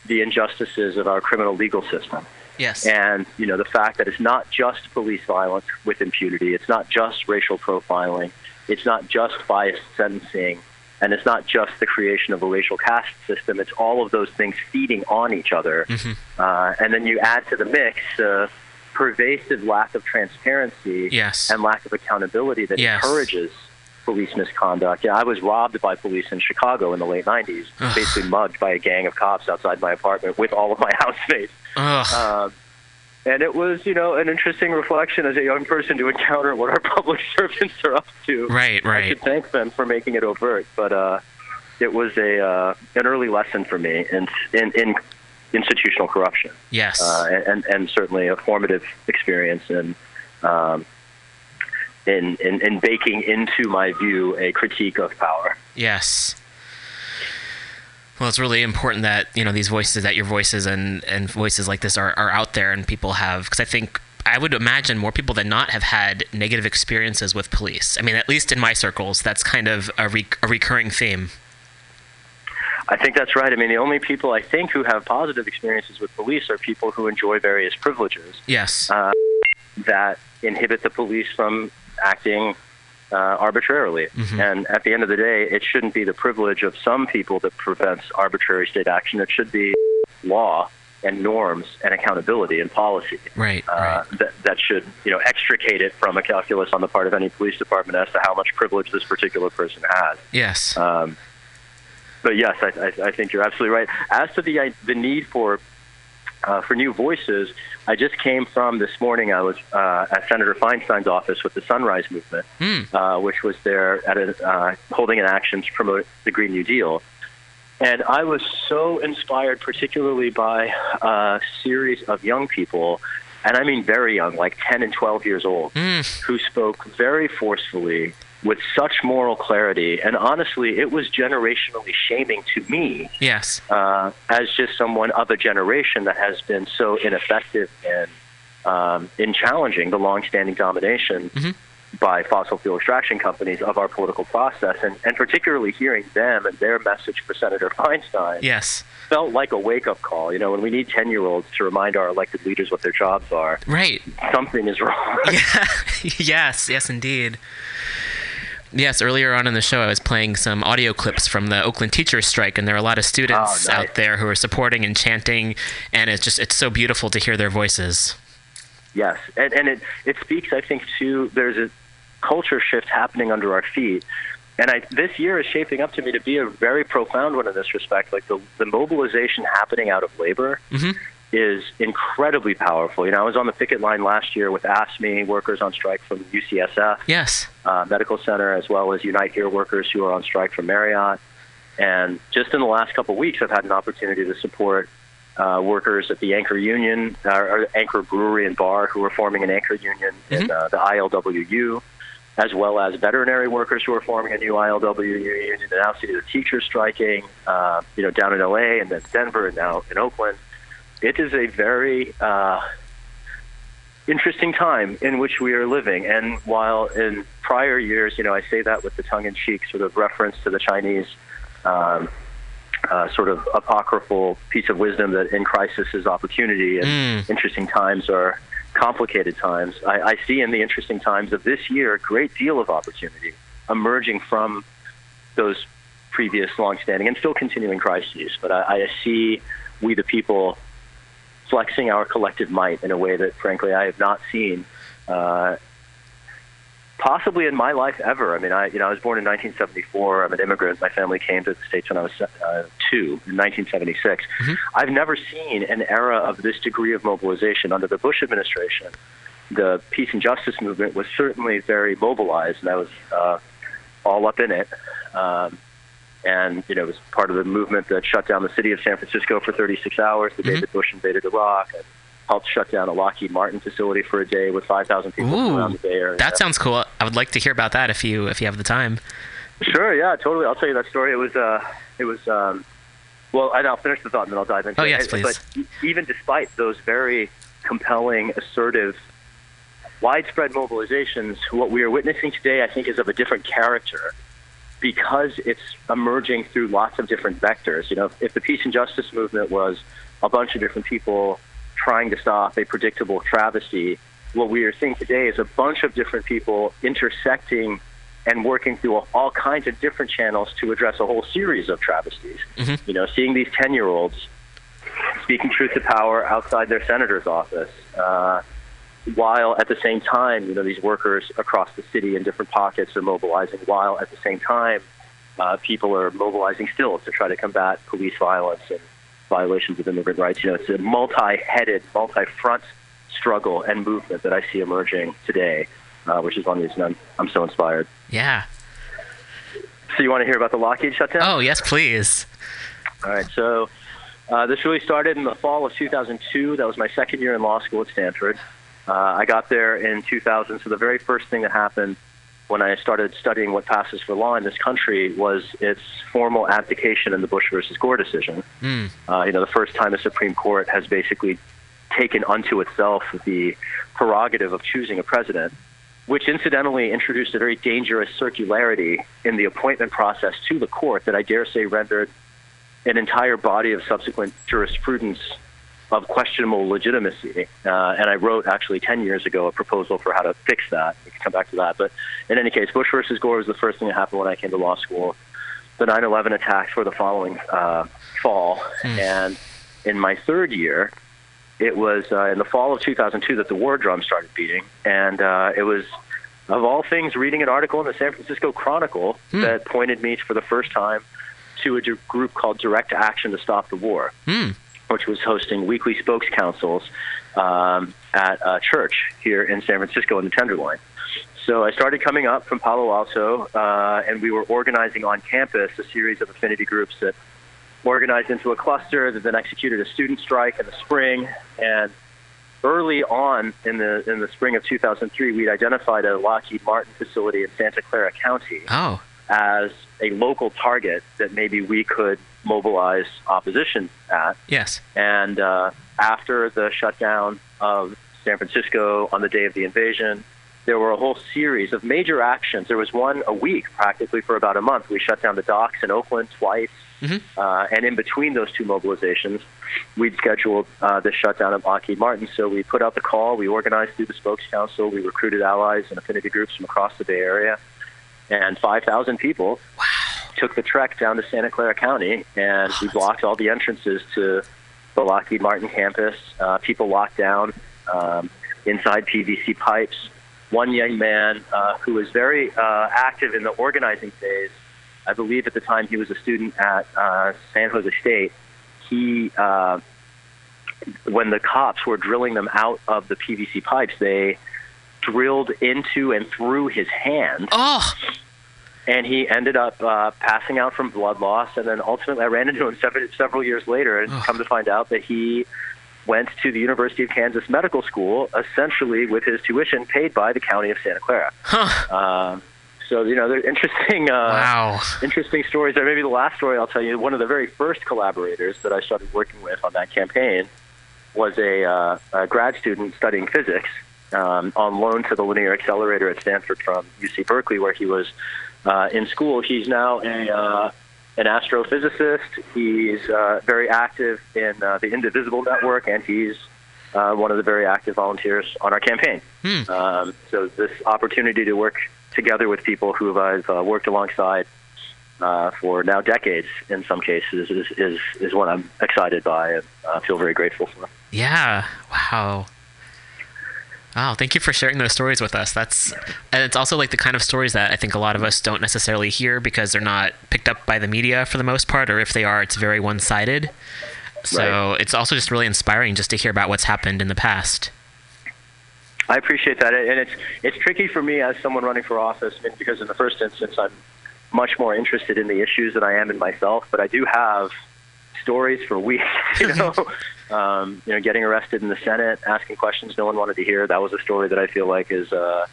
the injustices of our criminal legal system. Yes. And, you know, the fact that it's not just police violence with impunity, it's not just racial profiling, it's not just biased sentencing, and it's not just the creation of a racial caste system. It's all of those things feeding on each other. Uh, and then you add to the mix uh, pervasive lack of transparency Yes. and lack of accountability that Yes. encourages police misconduct. Yeah, I was robbed by police in Chicago in the late 90s, Ugh. basically mugged by a gang of cops outside my apartment with all of my housemates. Um, and it was, you know, an interesting reflection as a young person to encounter what our public servants are up to. Right, right. I should thank them for making it overt, but uh, it was a uh, an early lesson for me in in, in institutional corruption. Yes. uh, and and certainly a formative experience in. Um, in, in, in baking into my view a critique of power. Yes. Well, it's really important that you know these voices, that your voices and and voices like this are are out there, and people have because I think I would imagine more people than not have had negative experiences with police. I mean, at least in my circles, that's kind of a, re- a recurring theme. I think that's right. I mean, the only people I think who have positive experiences with police are people who enjoy various privileges. Yes. uh, that inhibit the police from acting uh, arbitrarily. And at the end of the day, it shouldn't be the privilege of some people that prevents arbitrary state action. It should be law and norms and accountability and policy Right. uh, that, that should you know extricate it from a calculus on the part of any police department as to how much privilege this particular person has. Yes. Um, but yes, I, I, I think you're absolutely right. As to the the need for uh, for new voices, I just came from this morning. I was uh, at Senator Feinstein's office with the Sunrise Movement, uh, which was there at a, uh, holding an action to promote the Green New Deal. And I was so inspired, particularly by a series of young people, and I mean very young, like 10 and 12 years old, who spoke very forcefully with such moral clarity. And honestly, it was generationally shaming to me Yes. uh, as just someone of a generation that has been so ineffective in um, in challenging the longstanding domination by fossil fuel extraction companies of our political process, and, and particularly hearing them and their message for Senator Feinstein Yes. felt like a wake up call. You know, when we need 10 year olds to remind our elected leaders what their jobs are, Right. something is wrong. yes, yes, indeed. Yes, earlier on in the show, I was playing some audio clips from the Oakland teachers strike, and there are a lot of students Oh, nice. out there who are supporting and chanting, and it's just it's so beautiful to hear their voices. Yes, and, and it, it speaks, I think, to there's a culture shift happening under our feet. And I, this year is shaping up to me to be a very profound one in this respect. Like the, the mobilization happening out of labor Mhm. Is incredibly powerful. You know, I was on the picket line last year with AFSCME workers on strike from UCSF. Yes. uh, Medical Center, as well as Unite Here workers who are on strike from Marriott. And just in the last couple of weeks, I've had an opportunity to support uh, workers at the Anchor Union, uh, or Anchor Brewery and Bar, who are forming an Anchor Union in uh, the ILWU, as well as veterinary workers who are forming a new ILWU union, and now see the teachers striking, uh, you know, down in LA and then Denver and now in Oakland. It is a very uh, interesting time in which we are living. And while in prior years, you know, I say that with the tongue-in-cheek sort of reference to the Chinese um, uh, sort of apocryphal piece of wisdom that in crisis is opportunity, and Mm. interesting times are complicated times. I, I see in the interesting times of this year a great deal of opportunity emerging from those previous longstanding and still continuing crises. But I, I see we the people flexing our collective might in a way that, frankly, I have not seen, uh, possibly in my life ever. I mean, I you know I was born in 1974. I'm an immigrant. My family came to the states when I was uh, two in 1976. I've never seen an era of this degree of mobilization under the Bush administration. The peace and justice movement was certainly very mobilized, and I was uh, all up in it. Um, and you know, it was part of the movement that shut down the city of San Francisco for 36 hours the day that Bush invaded Iraq, and helped shut down a Lockheed Martin facility for a day with 5,000 people from around the Bay Area. That sounds cool. I would like to hear about that if you if you have the time. Sure, yeah, totally. I'll tell you that story. It was, uh, it was. Um, well, I'll finish the thought and then I'll dive into Oh, it. yes, please. But even despite those very compelling, assertive, widespread mobilizations, what we are witnessing today, I think, is of a different character because it's emerging through lots of different vectors. You know, if the peace and justice movement was a bunch of different people trying to stop a predictable travesty, what we are seeing today is a bunch of different people intersecting and working through all kinds of different channels to address a whole series of travesties. You know, seeing these 10 year olds speaking truth to power outside their senator's office, uh, while at the same time, you know, these workers across the city in different pockets are mobilizing, while at the same time, uh, people are mobilizing still to try to combat police violence and violations of immigrant rights. You know, it's a multi-headed, multi-front struggle and movement that I see emerging today, uh, which is one reason I'm, I'm so inspired. Yeah. So you want to hear about the Lockheed shutdown? Oh yes, please. All right. So uh, this really started in the fall of 2002. That was my second year in law school at Stanford. Uh, I got there in 2000. So the very first thing that happened when I started studying what passes for law in this country was its formal abdication in the Bush versus Gore decision. Mm. Uh, you know, the first time the Supreme Court has basically taken unto itself the prerogative of choosing a president, which incidentally introduced a very dangerous circularity in the appointment process to the court that I dare say rendered an entire body of subsequent jurisprudence of questionable legitimacy. Uh, and I wrote actually 10 years ago a proposal for how to fix that. We can come back to that. But in any case, Bush versus Gore was the first thing that happened when I came to law school. The 9 11 attacks were the following uh, fall. And in my third year, it was uh, in the fall of 2002 that the war drum started beating. And uh, it was, of all things, reading an article in the San Francisco Chronicle that pointed me for the first time to a group called Direct Action to Stop the War Hmm. Which was hosting weekly spokes councils um, at a church here in San Francisco in the Tenderloin. So I started coming up from Palo Alto, uh, and we were organizing on campus a series of affinity groups that organized into a cluster that then executed a student strike in the spring. And early on in the in the spring of 2003, we'd identified a Lockheed Martin facility in Santa Clara County Oh. as a local target that maybe we could mobilize opposition at. Yes. And uh, after the shutdown of San Francisco on the day of the invasion, there were a whole series of major actions. There was one a week, practically for about a month. We shut down the docks in Oakland twice, uh, and in between those two mobilizations, we'd scheduled uh, the shutdown of Lockheed Martin. So we put out the call. We organized through the Spokes Council. We recruited allies and affinity groups from across the Bay Area, and 5,000 people took the trek down to Santa Clara County, and we blocked all the entrances to the Lockheed Martin campus. Uh, people locked down um, inside PVC pipes. One young man uh, who was very uh, active in the organizing phase, I believe at the time he was a student at uh, San Jose State. He, uh, when the cops were drilling them out of the PVC pipes, they drilled into and through his hand. Oh. And he ended up uh, passing out from blood loss, and then ultimately I ran into him several, several years later, and come to find out that he went to the University of Kansas Medical School, essentially with his tuition paid by the county of Santa Clara. Um, so you know, they're interesting. Uh, Wow. Interesting stories. Or maybe the last story I'll tell you. One of the very first collaborators that I started working with on that campaign was a, uh, a grad student studying physics um, on loan to the Linear Accelerator at Stanford from UC Berkeley, where he was uh, in school. He's now a uh, an astrophysicist. He's uh, very active in uh, the Indivisible Network, and he's uh, one of the very active volunteers on our campaign. Um, so this opportunity to work together with people who I've uh, worked alongside uh, for now decades, in some cases, is is, is what I'm excited by and uh, feel very grateful for. Yeah. Wow. Wow, thank you for sharing those stories with us. That's and it's also like the kind of stories that I think a lot of us don't necessarily hear because they're not picked up by the media for the most part, or if they are, it's very one-sided. So it's also just really inspiring just to hear about what's happened in the past. I appreciate that, and it's it's tricky for me as someone running for office, I mean, because in the first instance, I'm much more interested in the issues than I am in myself. But I do have stories for weeks. You know, um, you know, getting arrested in the Senate, asking questions no one wanted to hear. That was a story that I feel like is uh,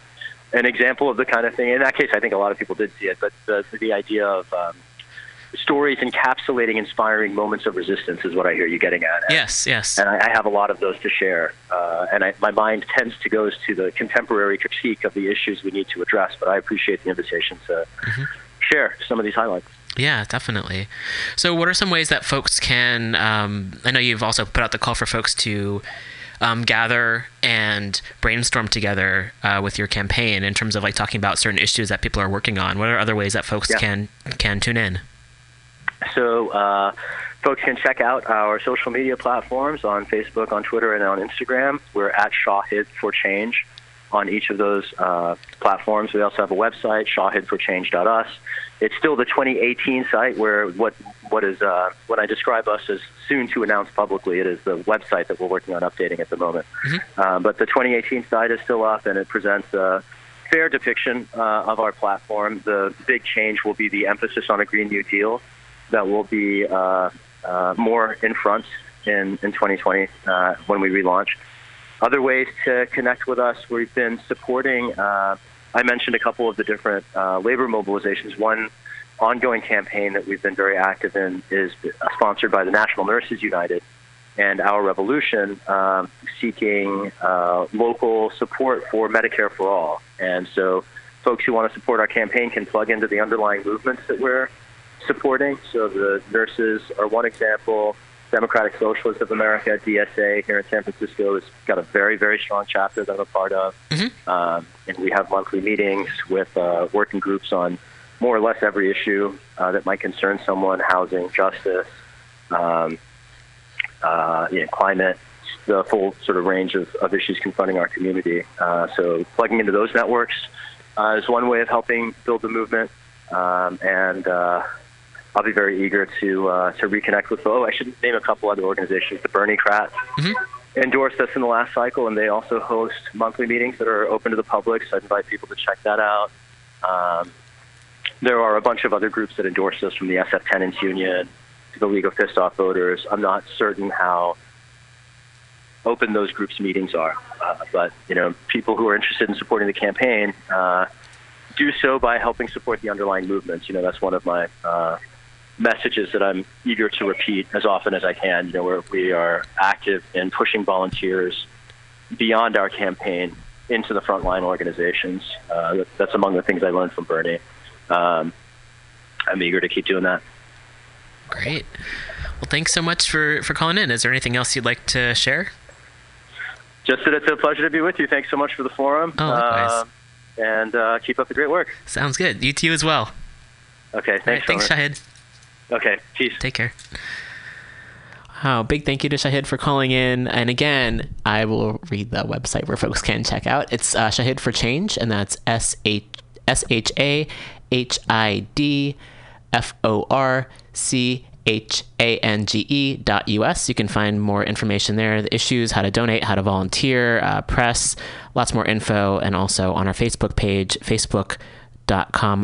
an example of the kind of thing. In that case, I think a lot of people did see it, but the the idea of um, stories encapsulating inspiring moments of resistance is what I hear you getting at. Yes, yes. And I, I have a lot of those to share. Uh, and I, my mind tends to go to the contemporary critique of the issues we need to address. But I appreciate the invitation to share some of these highlights. Yeah, definitely. So, what are some ways that folks can? Um, I know you've also put out the call for folks to um, gather and brainstorm together uh, with your campaign in terms of like talking about certain issues that people are working on. What are other ways that folks Yeah. can can tune in? So uh, folks can check out our social media platforms on Facebook, on Twitter, and on Instagram. We're at Shahid for Change on each of those uh, platforms. We also have a website, shahidforchange.us. It's still the 2018 site where what what is uh, when I describe us as soon to announce publicly, it is the website that we're working on updating at the moment. Uh, but the 2018 site is still up, and it presents a fair depiction uh, of our platform. The big change will be the emphasis on a Green New Deal that will be uh, uh, more in front in, in 2020 uh, when we relaunch. Other ways to connect with us, we've been supporting, uh, I mentioned a couple of the different uh, labor mobilizations. One ongoing campaign that we've been very active in is sponsored by the National Nurses United and Our Revolution, um, seeking uh, local support for Medicare for All. And so folks who want to support our campaign can plug into the underlying movements that we're supporting. So the nurses are one example. Democratic Socialists of America, DSA, here in San Francisco, has got a very, very strong chapter that I'm a part of. Um, and we have monthly meetings with uh, working groups on more or less every issue uh, that might concern someone housing, justice, um, uh, you know, climate, the full sort of range of, of issues confronting our community. Uh, so plugging into those networks uh, is one way of helping build the movement. Um, and uh, I'll be very eager to uh, to reconnect with. Oh, I should name a couple other organizations. The Berniecrat endorsed us in the last cycle, and they also host monthly meetings that are open to the public. So I invite people to check that out. Um, there are a bunch of other groups that endorse us, from the SF Tenants Union to the League of Pissed Off Voters. I'm not certain how open those groups' meetings are, uh, but you know, people who are interested in supporting the campaign uh, do so by helping support the underlying movements. You know, that's one of my uh, messages that I'm eager to repeat as often as I can. You know, where we are active in pushing volunteers beyond our campaign into the frontline organizations. Uh, that's among the things I learned from Bernie. Um, I'm eager to keep doing that. Great. Well, thanks so much for, for calling in. Is there anything else you'd like to share? Just that it's a pleasure to be with you. Thanks so much for the forum. Oh. Um, and uh, keep up the great work. Sounds good. You too as well. Okay, All right, thanks. thanks, Shahid. Okay, peace. Take care. Wow, big thank you to Shahid for calling in. And again, I will read the website where folks can check out. It's uh, Shahid for Change, and that's S H S H A H I D F O R C H A N G E dot US. You can find more information there the issues, how to donate, how to volunteer, uh, press, lots more info, and also on our Facebook page, facebook.com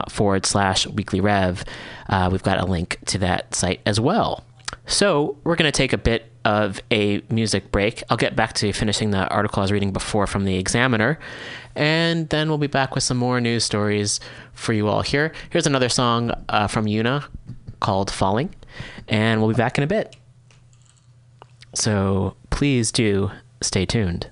forward slash weekly rev. Uh, we've got a link to that site as well. So we're going to take a bit of a music break. I'll get back to finishing the article I was reading before from the Examiner, and then we'll be back with some more news stories for you all here. Here's another song uh, from Yuna called Falling, and we'll be back in a bit. So please do stay tuned.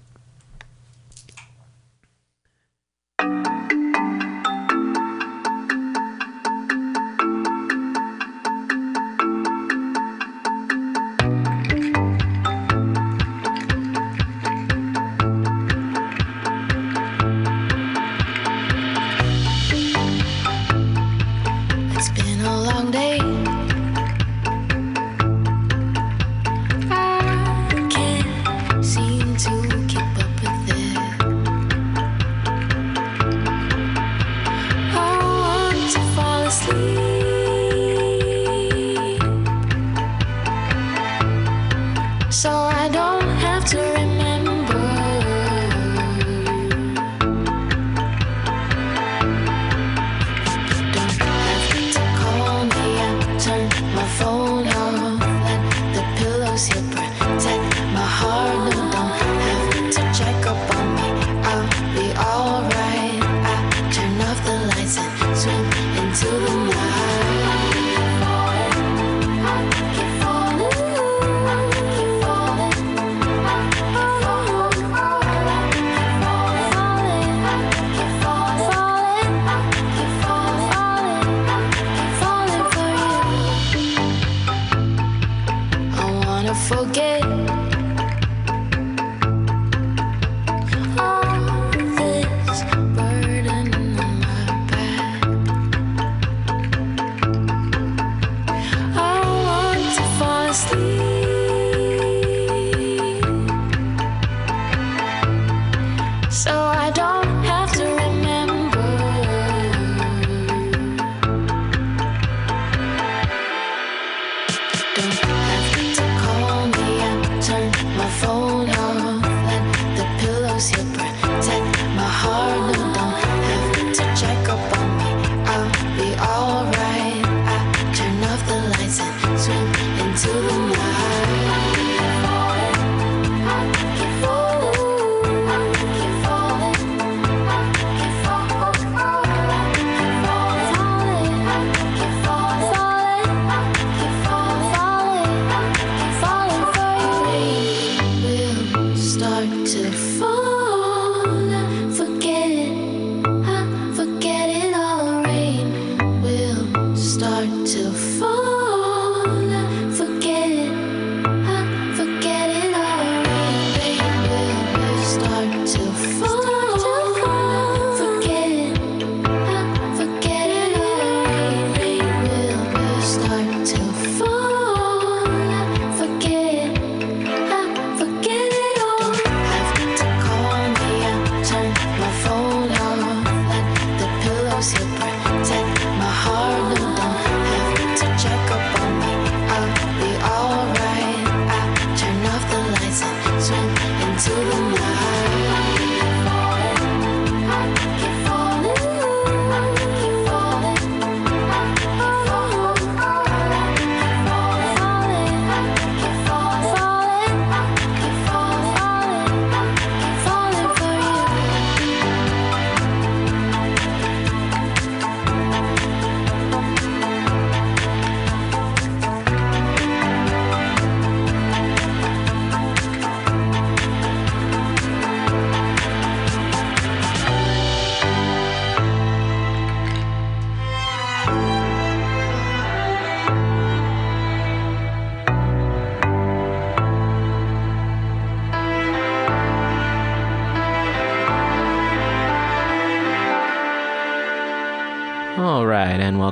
the night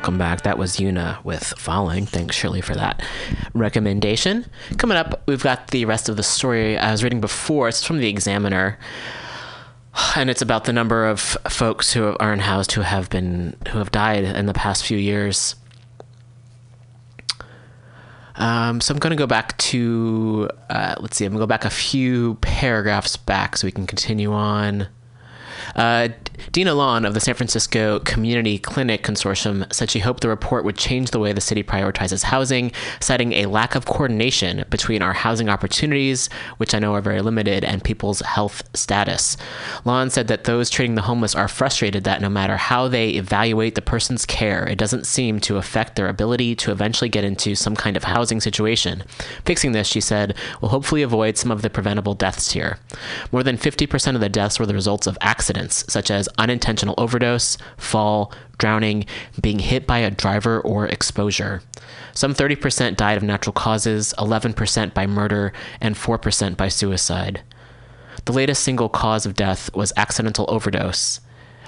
welcome back. That was Yuna with Falling. Thanks, Shirley, for that recommendation. Coming up, we've got the rest of the story I was reading before. It's from the Examiner, and it's about the number of folks who are unhoused who have been who have died in the past few years. Um, so I'm going to go back to uh, let's see. I'm going to go back a few paragraphs back so we can continue on. Uh, Deena Lahn of the San Francisco Community Clinic Consortium said she hoped the report would change the way the city prioritizes housing, citing a lack of coordination between our housing opportunities, which I know are very limited, and people's health status. Lawn said that those treating the homeless are frustrated that no matter how they evaluate the person's care, it doesn't seem to affect their ability to eventually get into some kind of housing situation. Fixing this, she said, will hopefully avoid some of the preventable deaths here. More than 50% of the deaths were the results of accidents, such as unintentional overdose, fall, drowning, being hit by a driver, or exposure. Some 30% died of natural causes, 11% by murder, and 4% by suicide. The latest single cause of death was accidental overdose.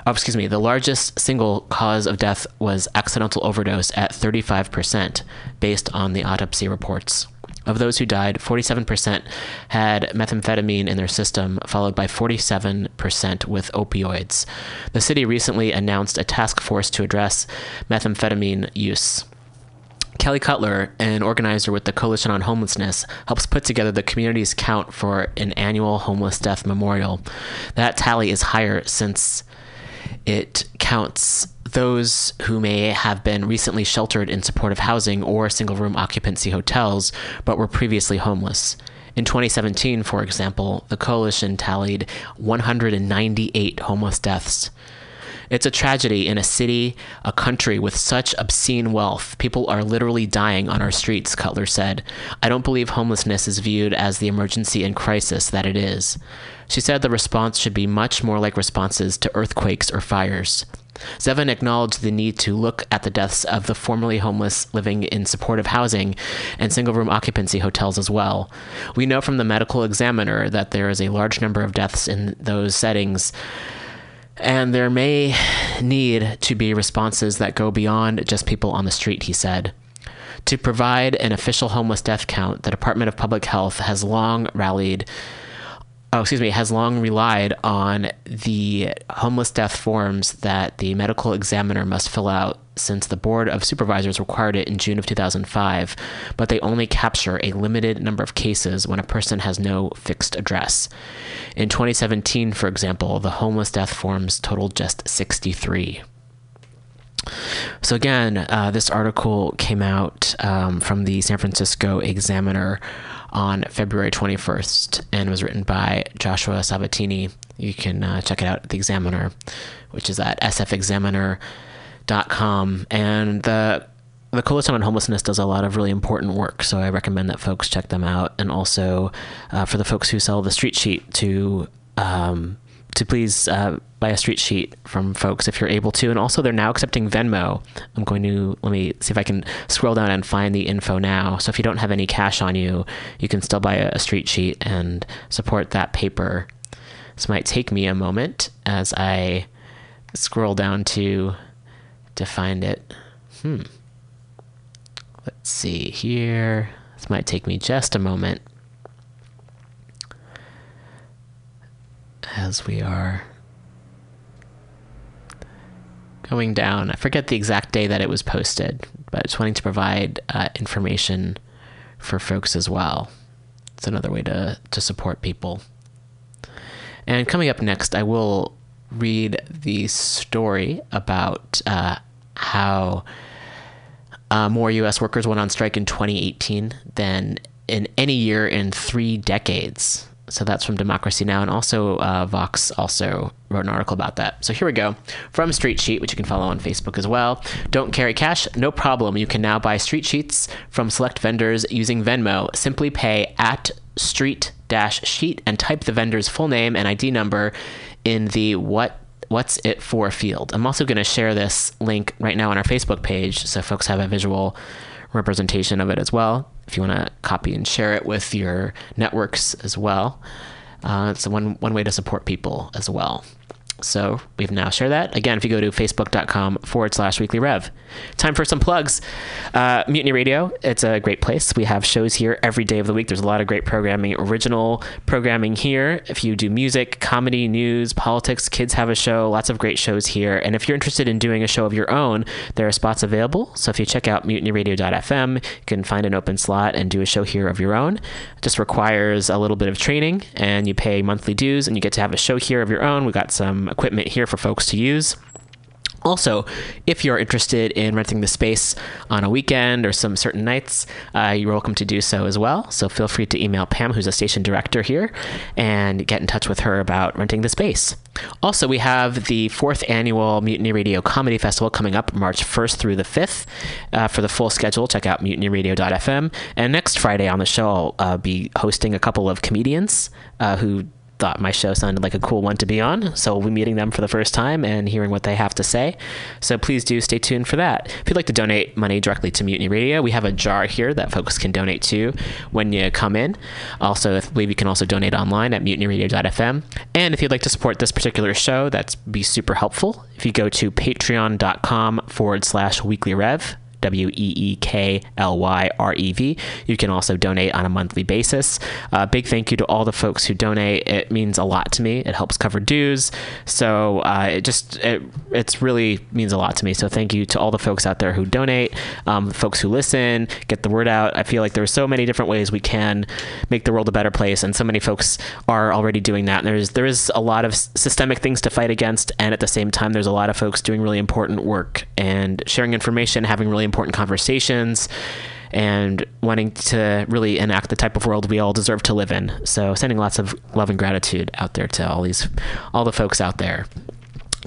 Oh, excuse me, the largest single cause of death was accidental overdose at 35%, based on the autopsy reports. Of those who died, 47% had methamphetamine in their system, followed by 47% with opioids. The city recently announced a task force to address methamphetamine use. Kelly Cutler, an organizer with the Coalition on Homelessness, helps put together the community's count for an annual homeless death memorial. That tally is higher since it counts those who may have been recently sheltered in supportive housing or single room occupancy hotels but were previously homeless. In 2017, for example, the coalition tallied 198 homeless deaths. It's a tragedy in a city, a country with such obscene wealth. People are literally dying on our streets, Cutler said. I don't believe homelessness is viewed as the emergency and crisis that it is. She said the response should be much more like responses to earthquakes or fires. Zevin acknowledged the need to look at the deaths of the formerly homeless living in supportive housing and single room occupancy hotels as well. We know from the medical examiner that there is a large number of deaths in those settings, and there may need to be responses that go beyond just people on the street, he said. To provide an official homeless death count, the Department of Public Health has long rallied oh, excuse me, has long relied on the homeless death forms that the medical examiner must fill out since the Board of Supervisors required it in June of 2005, but they only capture a limited number of cases when a person has no fixed address. In 2017, for example, the homeless death forms totaled just 63. So, again, uh, this article came out um, from the San Francisco Examiner on February 21st and was written by Joshua Sabatini. You can uh, check it out at the Examiner, which is at sfexaminer.com. And the the Coalition on Homelessness does a lot of really important work, so I recommend that folks check them out. And also uh, for the folks who sell the street sheet to um, to please uh, buy a street sheet from folks if you're able to. And also, they're now accepting Venmo. I'm going to let me see if I can scroll down and find the info now. So if you don't have any cash on you, you can still buy a street sheet and support that paper. This might take me a moment as I scroll down to to find it. Hmm. Let's see here. This might take me just a moment. as we are going down. I forget the exact day that it was posted, but it's wanting to provide uh, information for folks as well. It's another way to, to support people. And coming up next, I will read the story about uh, how uh, more U.S. workers went on strike in 2018 than in any year in three decades. So that's from Democracy Now! And also, uh, Vox also wrote an article about that. So here we go. From Street Sheet, which you can follow on Facebook as well. Don't carry cash? No problem. You can now buy street sheets from select vendors using Venmo. Simply pay at street dash sheet and type the vendor's full name and ID number in the what what's it for field. I'm also going to share this link right now on our Facebook page so folks have a visual representation of it as well. If you want to copy and share it with your networks as well, uh, it's one one way to support people as well. So we've now shared that. Again, if you go to facebook.com forward slash weekly rev. Time for some plugs. Uh, Mutiny Radio, it's a great place. We have shows here every day of the week. There's a lot of great programming, original programming here. If you do music, comedy, news, politics, kids have a show, lots of great shows here. And if you're interested in doing a show of your own, there are spots available. So if you check out mutinyradio.fm, you can find an open slot and do a show here of your own. It just requires a little bit of training and you pay monthly dues and you get to have a show here of your own. We got some equipment here for folks to use. Also, if you're interested in renting the space on a weekend or some certain nights, uh, you're welcome to do so as well. So feel free to email Pam, who's a station director here, and get in touch with her about renting the space. Also, we have the fourth annual Mutiny Radio Comedy Festival coming up March 1st through the 5th. Uh, for the full schedule, check out mutinyradio.fm. And next Friday on the show, I'll uh, be hosting a couple of comedians uh, who thought my show sounded like a cool one to be on. So we'll be meeting them for the first time and hearing what they have to say. So please do stay tuned for that. If you'd like to donate money directly to Mutiny Radio, we have a jar here that folks can donate to when you come in. Also, I believe you can also donate online at mutinyradio.fm. And if you'd like to support this particular show, that'd be super helpful. If you go to patreon.com forward slash weekly rev, W E E K L Y R E V. You can also donate on a monthly basis. Uh, big thank you to all the folks who donate. It means a lot to me. It helps cover dues. So uh, it just it it's really means a lot to me. So thank you to all the folks out there who donate, um, folks who listen, get the word out. I feel like there are so many different ways we can make the world a better place, and so many folks are already doing that. And there's there is a lot of systemic things to fight against, and at the same time, there's a lot of folks doing really important work and sharing information, having really important conversations and wanting to really enact the type of world we all deserve to live in. So sending lots of love and gratitude out there to all these all the folks out there.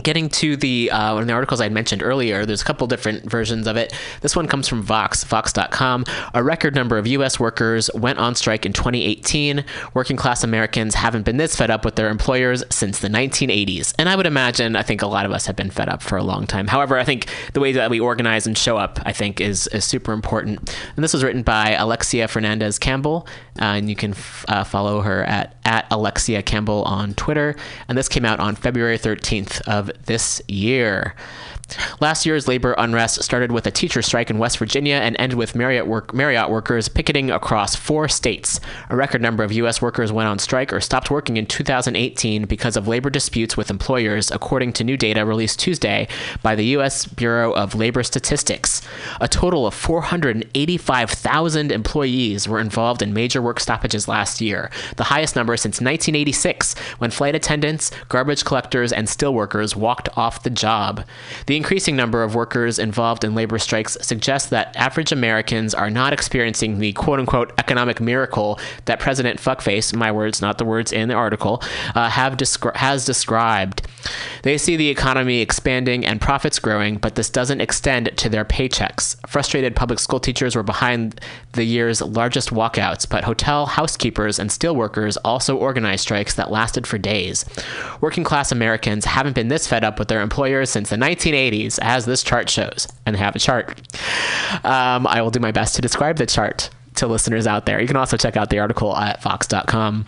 Getting to the uh, one of the articles I mentioned earlier, there's a couple different versions of it. This one comes from Vox, Vox.com. A record number of U.S. workers went on strike in 2018. Working class Americans haven't been this fed up with their employers since the 1980s. And I would imagine, I think a lot of us have been fed up for a long time. However, I think the way that we organize and show up, I think, is, is super important. And this was written by Alexia Fernandez Campbell, uh, and you can f- uh, follow her at, at Alexia Campbell on Twitter. And this came out on February 13th of this year. Last year's labor unrest started with a teacher strike in West Virginia and ended with Marriott, work, Marriott workers picketing across four states. A record number of U.S. workers went on strike or stopped working in 2018 because of labor disputes with employers, according to new data released Tuesday by the U.S. Bureau of Labor Statistics. A total of 485,000 employees were involved in major work stoppages last year, the highest number since 1986, when flight attendants, garbage collectors, and steel workers walked off the job. The increasing number of workers involved in labor strikes suggests that average Americans are not experiencing the quote unquote economic miracle that President Fuckface, my words, not the words in the article, uh, have descri- has described. They see the economy expanding and profits growing, but this doesn't extend to their paychecks. Frustrated public school teachers were behind the year's largest walkouts, but hotel housekeepers and steelworkers also organized strikes that lasted for days. Working class Americans haven't been this fed up with their employers since the 1980s. 80s, as this chart shows, and have a chart. Um, I will do my best to describe the chart to listeners out there. You can also check out the article at vox.com.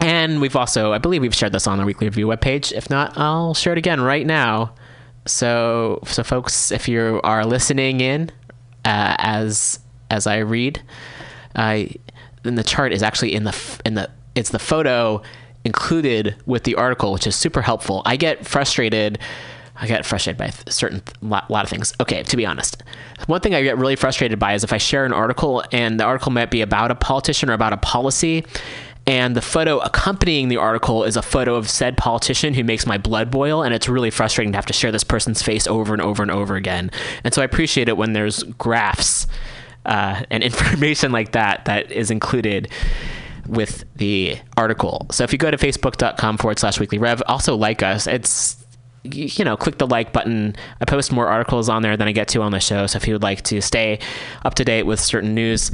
And we've also, I believe we've shared this on the weekly review webpage. If not, I'll share it again right now. So, so folks, if you are listening in uh, as as I read, uh, then the chart is actually in the in the it's the photo included with the article, which is super helpful. I get frustrated. I get frustrated by a certain lot, lot of things. Okay, to be honest, one thing I get really frustrated by is if I share an article and the article might be about a politician or about a policy, and the photo accompanying the article is a photo of said politician who makes my blood boil, and it's really frustrating to have to share this person's face over and over and over again. And so I appreciate it when there's graphs uh, and information like that that is included with the article. So if you go to facebook.com forward slash weekly rev, also like us. It's you know, click the like button. I post more articles on there than I get to on the show. So if you would like to stay up to date with certain news,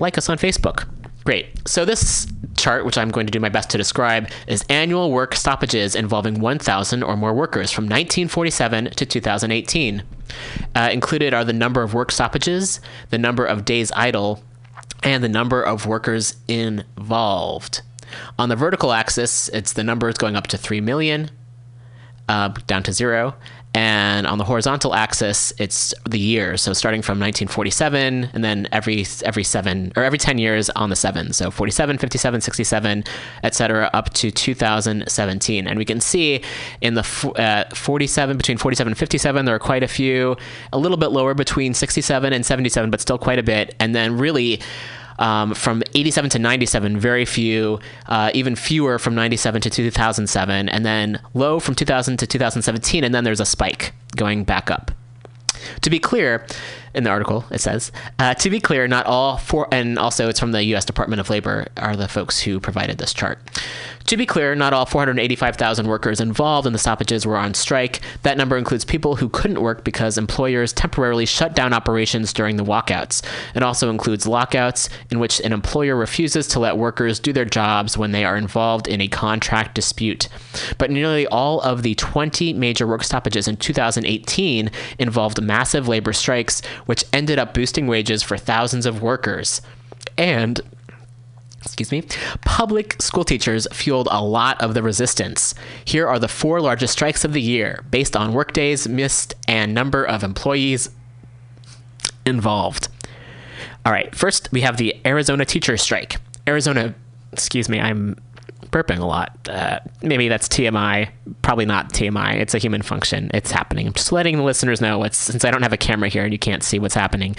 like us on Facebook. Great. So this chart, which I'm going to do my best to describe, is annual work stoppages involving 1,000 or more workers from 1947 to 2018. Uh, included are the number of work stoppages, the number of days idle, and the number of workers involved. On the vertical axis, it's the numbers going up to 3 million. Uh, down to zero. And on the horizontal axis, it's the years. So starting from 1947, and then every every seven or every 10 years on the seven. So 47, 57, 67, etc., up to 2017. And we can see in the uh, 47 between 47 and 57, there are quite a few. A little bit lower between 67 and 77, but still quite a bit. And then really um, from 87 to 97, very few, uh, even fewer from 97 to 2007, and then low from 2000 to 2017, and then there's a spike going back up. To be clear, in the article it says, uh, to be clear, not all four, and also it's from the U.S. Department of Labor, are the folks who provided this chart. To be clear, not all 485,000 workers involved in the stoppages were on strike. That number includes people who couldn't work because employers temporarily shut down operations during the walkouts. It also includes lockouts, in which an employer refuses to let workers do their jobs when they are involved in a contract dispute. But nearly all of the 20 major work stoppages in 2018 involved massive labor strikes, which ended up boosting wages for thousands of workers. And excuse me, public school teachers fueled a lot of the resistance. Here are the four largest strikes of the year, based on workdays missed and number of employees involved. All right, first we have the Arizona teacher strike. Arizona, excuse me, I'm burping a lot. Uh, maybe that's TMI. Probably not TMI. It's a human function. It's happening. I'm just letting the listeners know. It's since I don't have a camera here and you can't see what's happening.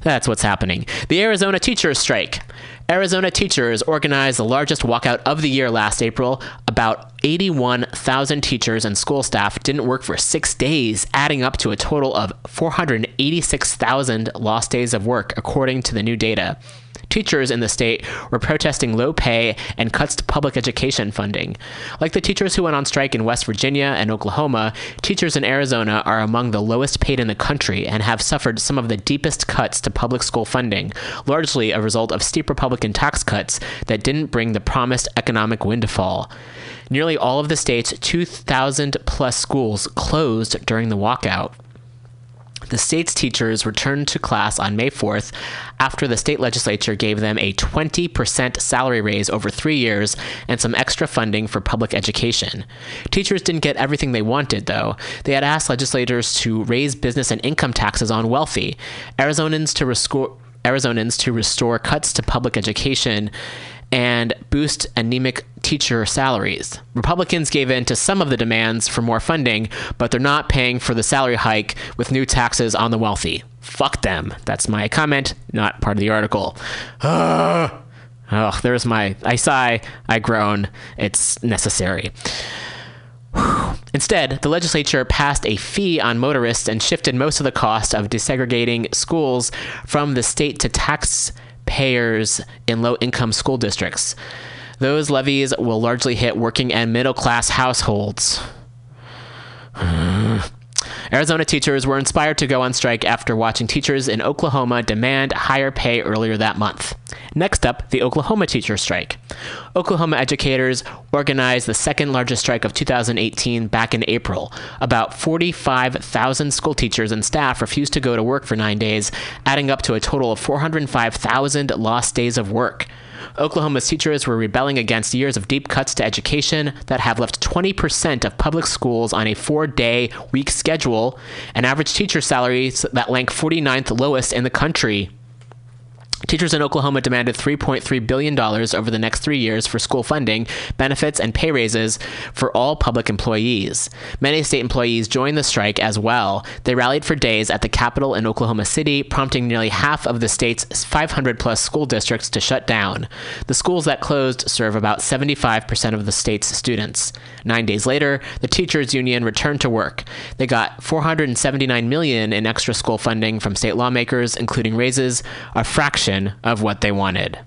That's what's happening. The Arizona teachers strike. Arizona teachers organized the largest walkout of the year last April. About 81,000 teachers and school staff didn't work for six days, adding up to a total of 486,000 lost days of work, according to the new data. Teachers in the state were protesting low pay and cuts to public education funding. Like the teachers who went on strike in West Virginia and Oklahoma, teachers in Arizona are among the lowest paid in the country and have suffered some of the deepest cuts to public school funding, largely a result of steep Republican tax cuts that didn't bring the promised economic windfall. Nearly all of the state's 2,000 plus schools closed during the walkout. The state's teachers returned to class on May 4th after the state legislature gave them a 20% salary raise over three years and some extra funding for public education. Teachers didn't get everything they wanted, though. They had asked legislators to raise business and income taxes on wealthy, Arizonans to restore. Arizonans to restore cuts to public education and boost anemic teacher salaries. Republicans gave in to some of the demands for more funding, but they're not paying for the salary hike with new taxes on the wealthy. Fuck them. That's my comment, not part of the article. Ugh. Oh, there's my. I sigh, I groan. It's necessary. Instead, the legislature passed a fee on motorists and shifted most of the cost of desegregating schools from the state to taxpayers in low income school districts. Those levies will largely hit working and middle class households. Hmm. Arizona teachers were inspired to go on strike after watching teachers in Oklahoma demand higher pay earlier that month. Next up, the Oklahoma teacher strike. Oklahoma educators organized the second largest strike of 2018 back in April. About 45,000 school teachers and staff refused to go to work for nine days, adding up to a total of 405,000 lost days of work. Oklahoma's teachers were rebelling against years of deep cuts to education that have left 20% of public schools on a four day week schedule and average teacher salaries that rank 49th lowest in the country. Teachers in Oklahoma demanded $3.3 billion over the next three years for school funding, benefits, and pay raises for all public employees. Many state employees joined the strike as well. They rallied for days at the Capitol in Oklahoma City, prompting nearly half of the state's 500 plus school districts to shut down. The schools that closed serve about 75% of the state's students. Nine days later, the teachers union returned to work. They got 479 million in extra school funding from state lawmakers, including raises, a fraction of what they wanted.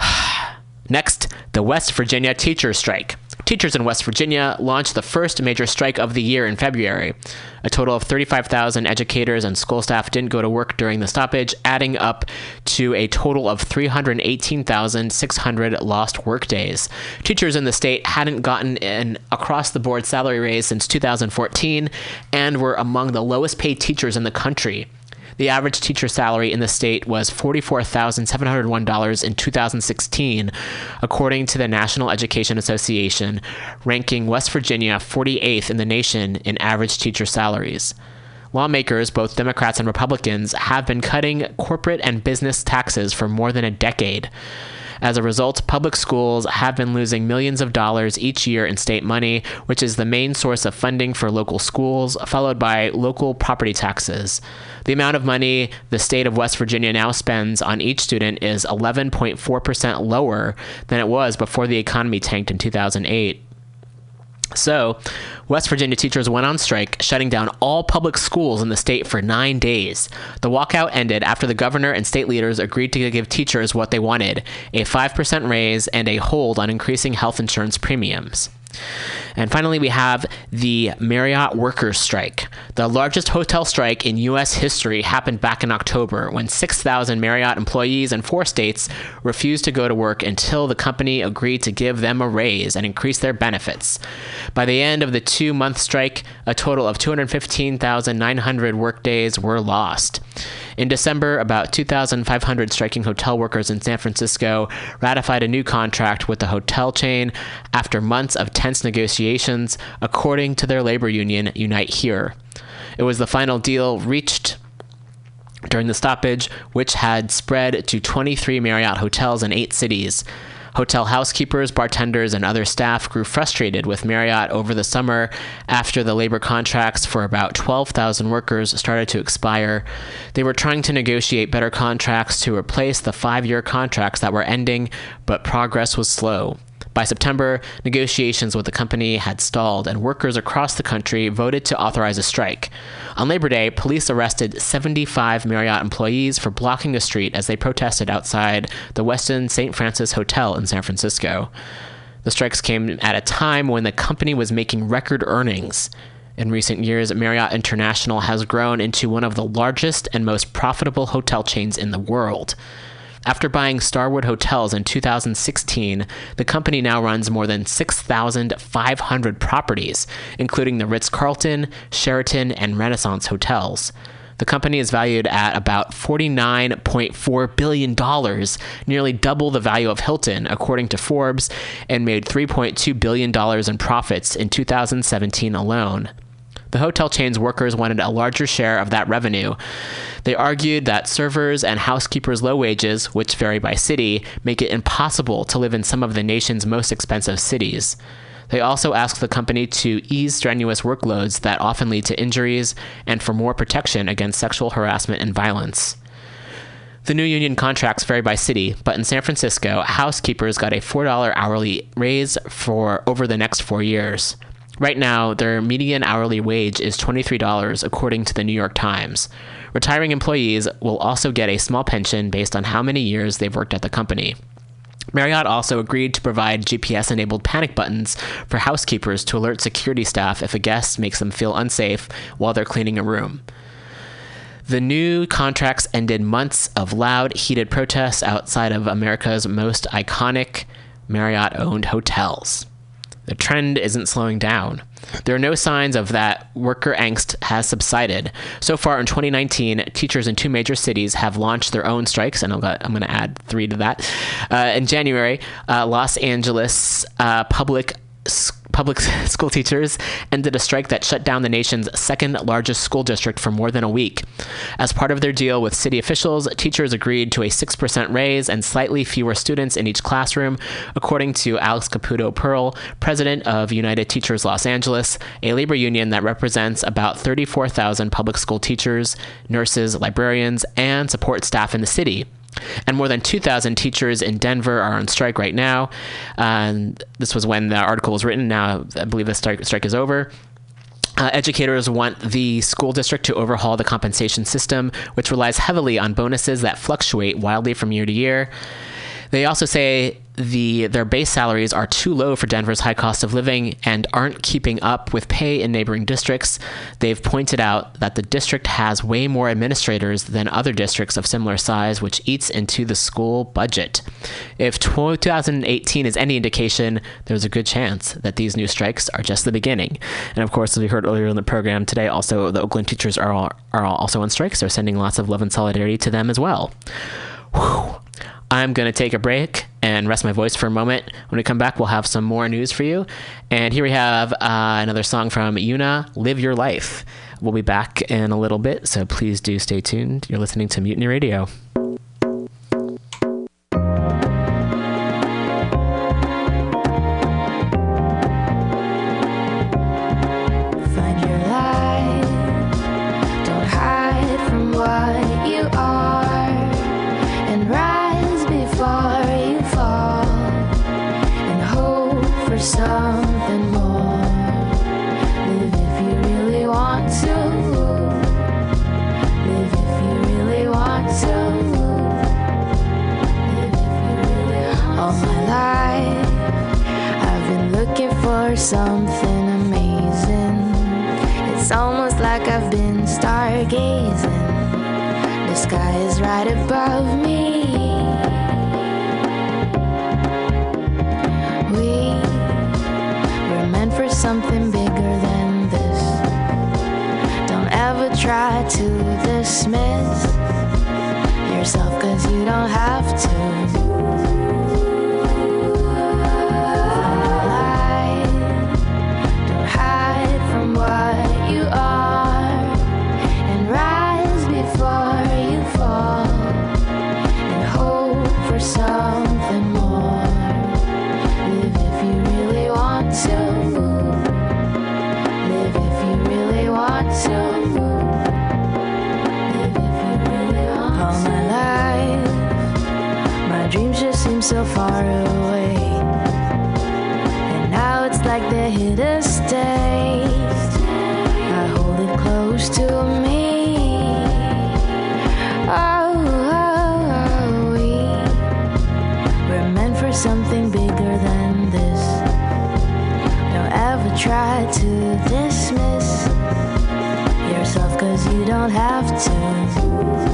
Next, the West Virginia teacher strike. Teachers in West Virginia launched the first major strike of the year in February. A total of 35,000 educators and school staff didn't go to work during the stoppage, adding up to a total of 318,600 lost workdays. Teachers in the state hadn't gotten an across the board salary raise since 2014 and were among the lowest paid teachers in the country. The average teacher salary in the state was $44,701 in 2016, according to the National Education Association, ranking West Virginia 48th in the nation in average teacher salaries. Lawmakers, both Democrats and Republicans, have been cutting corporate and business taxes for more than a decade. As a result, public schools have been losing millions of dollars each year in state money, which is the main source of funding for local schools, followed by local property taxes. The amount of money the state of West Virginia now spends on each student is 11.4% lower than it was before the economy tanked in 2008. So, West Virginia teachers went on strike, shutting down all public schools in the state for nine days. The walkout ended after the governor and state leaders agreed to give teachers what they wanted a 5% raise and a hold on increasing health insurance premiums. And finally, we have the Marriott workers' strike. The largest hotel strike in U.S. history happened back in October when 6,000 Marriott employees in four states refused to go to work until the company agreed to give them a raise and increase their benefits. By the end of the two month strike, a total of 215,900 workdays were lost. In December, about 2,500 striking hotel workers in San Francisco ratified a new contract with the hotel chain after months of tense negotiations, according to their labor union, Unite Here. It was the final deal reached during the stoppage, which had spread to 23 Marriott hotels in eight cities. Hotel housekeepers, bartenders, and other staff grew frustrated with Marriott over the summer after the labor contracts for about 12,000 workers started to expire. They were trying to negotiate better contracts to replace the five year contracts that were ending, but progress was slow. By September, negotiations with the company had stalled, and workers across the country voted to authorize a strike. On Labor Day, police arrested 75 Marriott employees for blocking a street as they protested outside the Westin St. Francis Hotel in San Francisco. The strikes came at a time when the company was making record earnings. In recent years, Marriott International has grown into one of the largest and most profitable hotel chains in the world. After buying Starwood Hotels in 2016, the company now runs more than 6,500 properties, including the Ritz Carlton, Sheraton, and Renaissance hotels. The company is valued at about $49.4 billion, nearly double the value of Hilton, according to Forbes, and made $3.2 billion in profits in 2017 alone. The hotel chain's workers wanted a larger share of that revenue. They argued that servers and housekeepers' low wages, which vary by city, make it impossible to live in some of the nation's most expensive cities. They also asked the company to ease strenuous workloads that often lead to injuries and for more protection against sexual harassment and violence. The new union contracts vary by city, but in San Francisco, housekeepers got a $4 hourly raise for over the next four years. Right now, their median hourly wage is $23, according to the New York Times. Retiring employees will also get a small pension based on how many years they've worked at the company. Marriott also agreed to provide GPS enabled panic buttons for housekeepers to alert security staff if a guest makes them feel unsafe while they're cleaning a room. The new contracts ended months of loud, heated protests outside of America's most iconic Marriott owned hotels. The trend isn't slowing down. There are no signs of that worker angst has subsided. So far in 2019, teachers in two major cities have launched their own strikes, and I'm going to add three to that. Uh, in January, uh, Los Angeles uh, public public school teachers ended a strike that shut down the nation's second largest school district for more than a week. As part of their deal with city officials, teachers agreed to a 6% raise and slightly fewer students in each classroom, according to Alex Caputo Pearl, president of United Teachers Los Angeles, a labor union that represents about 34,000 public school teachers, nurses, librarians, and support staff in the city. And more than 2,000 teachers in Denver are on strike right now. This was when the article was written. Now, I believe the strike, strike is over. Uh, educators want the school district to overhaul the compensation system, which relies heavily on bonuses that fluctuate wildly from year to year. They also say the their base salaries are too low for Denver's high cost of living and aren't keeping up with pay in neighboring districts. They've pointed out that the district has way more administrators than other districts of similar size, which eats into the school budget. If 2018 is any indication, there's a good chance that these new strikes are just the beginning. And of course, as we heard earlier in the program today, also the Oakland teachers are all, are also on strikes. They're sending lots of love and solidarity to them as well. Whew. I'm going to take a break and rest my voice for a moment. When we come back, we'll have some more news for you. And here we have uh, another song from Yuna, Live Your Life. We'll be back in a little bit, so please do stay tuned. You're listening to Mutiny Radio. For something amazing. It's almost like I've been stargazing. The sky is right above me. We were meant for something bigger than this. Don't ever try to dismiss yourself, cause you don't have to. So far away. And now it's like they're here to stay. I hold it close to me. Oh, oh, oh, we were meant for something bigger than this. Don't ever try to dismiss yourself, cause you don't have to.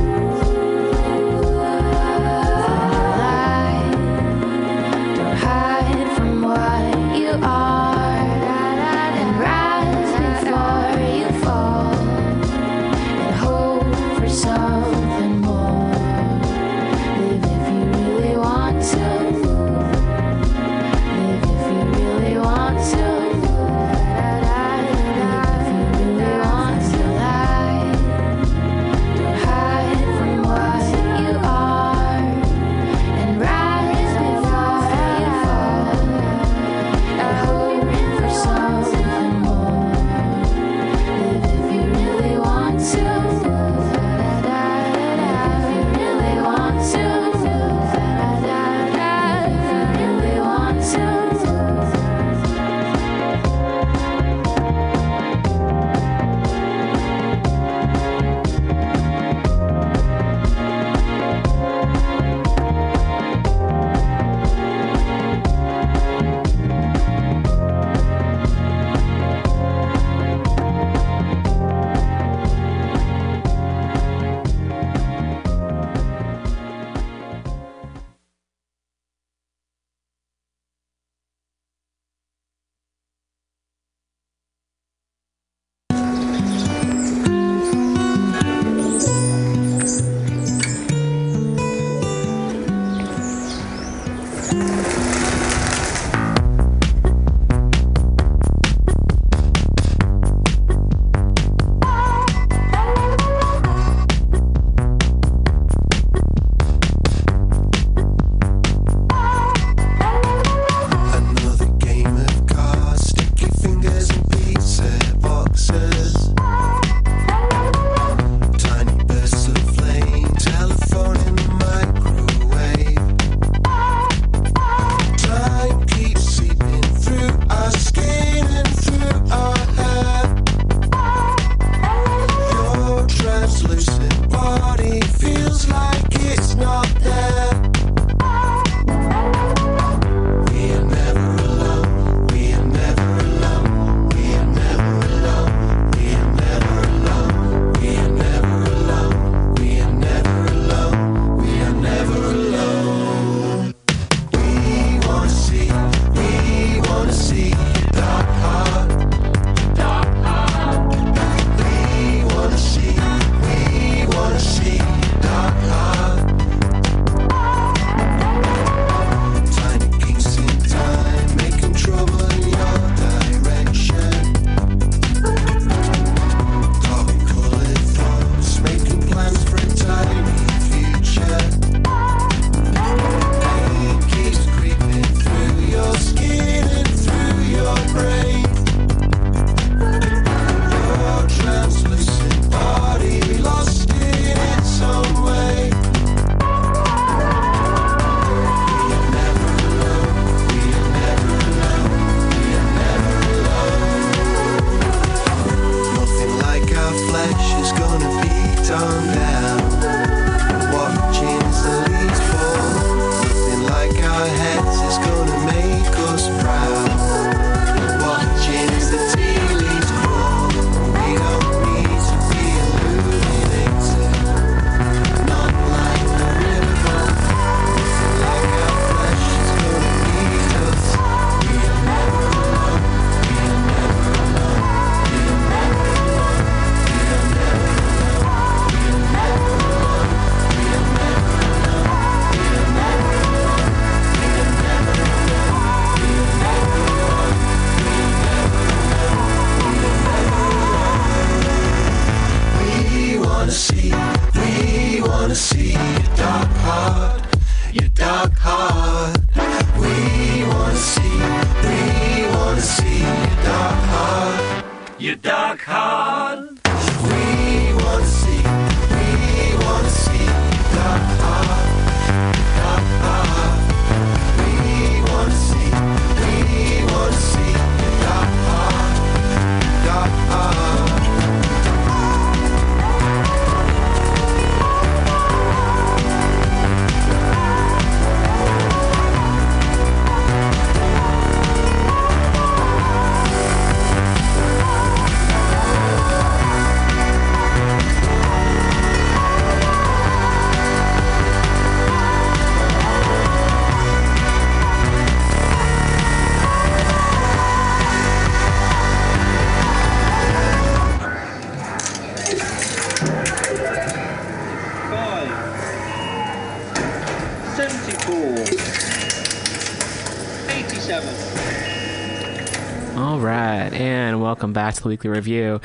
Weekly review.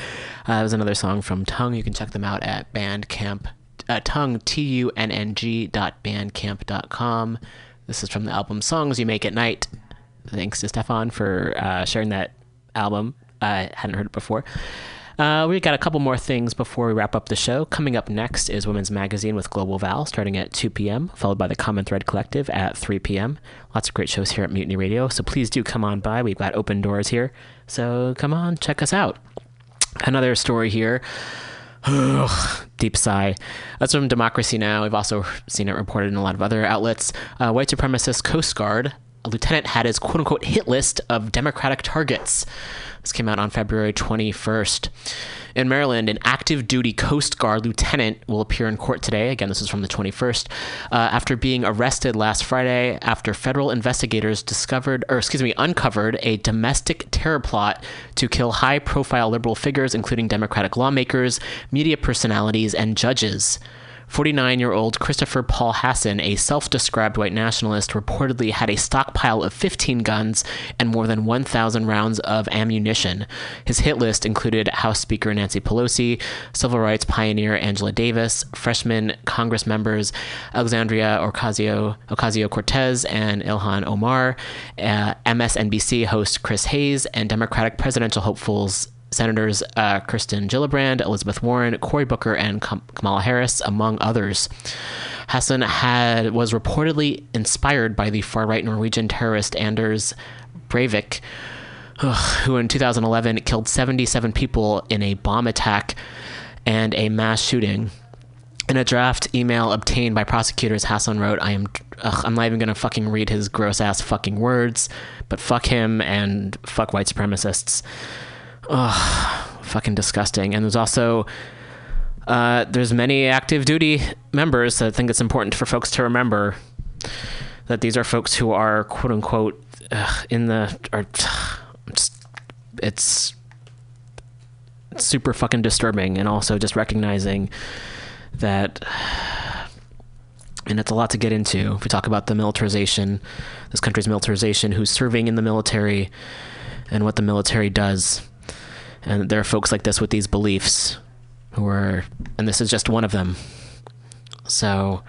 Uh, that was another song from Tunng. You can check them out at Bandcamp, uh, Tunng T U N N G dot bandcamp.com. This is from the album Songs You Make at Night. Thanks to Stefan for uh, sharing that album. I hadn't heard it before. Uh, we got a couple more things before we wrap up the show. Coming up next is Women's Magazine with Global Val, starting at 2 p.m., followed by the Common Thread Collective at 3 p.m. Lots of great shows here at Mutiny Radio, so please do come on by. We've got open doors here, so come on, check us out. Another story here. Deep sigh. That's from Democracy Now! We've also seen it reported in a lot of other outlets. Uh, white supremacist Coast Guard, a lieutenant had his quote unquote hit list of Democratic targets. This came out on February 21st. In Maryland, an active duty Coast Guard lieutenant will appear in court today. Again, this is from the 21st. Uh, after being arrested last Friday after federal investigators discovered, or excuse me, uncovered a domestic terror plot to kill high profile liberal figures, including Democratic lawmakers, media personalities, and judges. 49 year old Christopher Paul Hasson, a self described white nationalist, reportedly had a stockpile of 15 guns and more than 1,000 rounds of ammunition. His hit list included House Speaker Nancy Pelosi, civil rights pioneer Angela Davis, freshman Congress members Alexandria Ocasio Cortez and Ilhan Omar, uh, MSNBC host Chris Hayes, and Democratic presidential hopefuls Senators uh, Gillibrand, Elizabeth Warren, Cory Booker, and Kamala Harris, among others. Hasson had was reportedly inspired by the far-right Norwegian terrorist Anders Breivik, who in 2011 killed 77 people in a bomb attack and a mass shooting. In a draft email obtained by prosecutors, Hasson wrote, "I am, ugh, I'm not even gonna fucking read his gross ass fucking words, but fuck him and fuck white supremacists." Ugh, fucking disgusting. And there's also uh, there's many active duty members. So I think it's important for folks to remember that these are folks who are quote unquote in the are just it's it's super fucking disturbing, and also just recognizing that. And it's a lot to get into. If we talk about the militarization, this country's militarization, who's serving in the military, and what the military does and there are folks like this with these beliefs who are and this is just one of them. So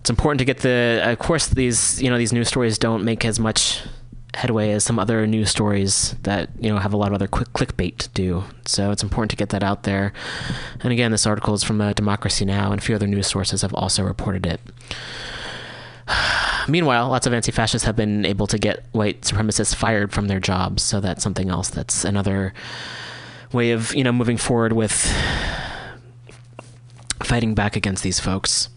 it's important to get the of course these you know these news stories don't make as much headway as some other news stories that you know have a lot of other quick clickbait do. So it's important to get that out there. And again this article is from uh, democracy now! and a few other news sources have also reported it Meanwhile, lots of anti fascists have been able to get white supremacists fired from their jobs, so that's something else that's another way of, you know, moving forward with fighting back against these folks.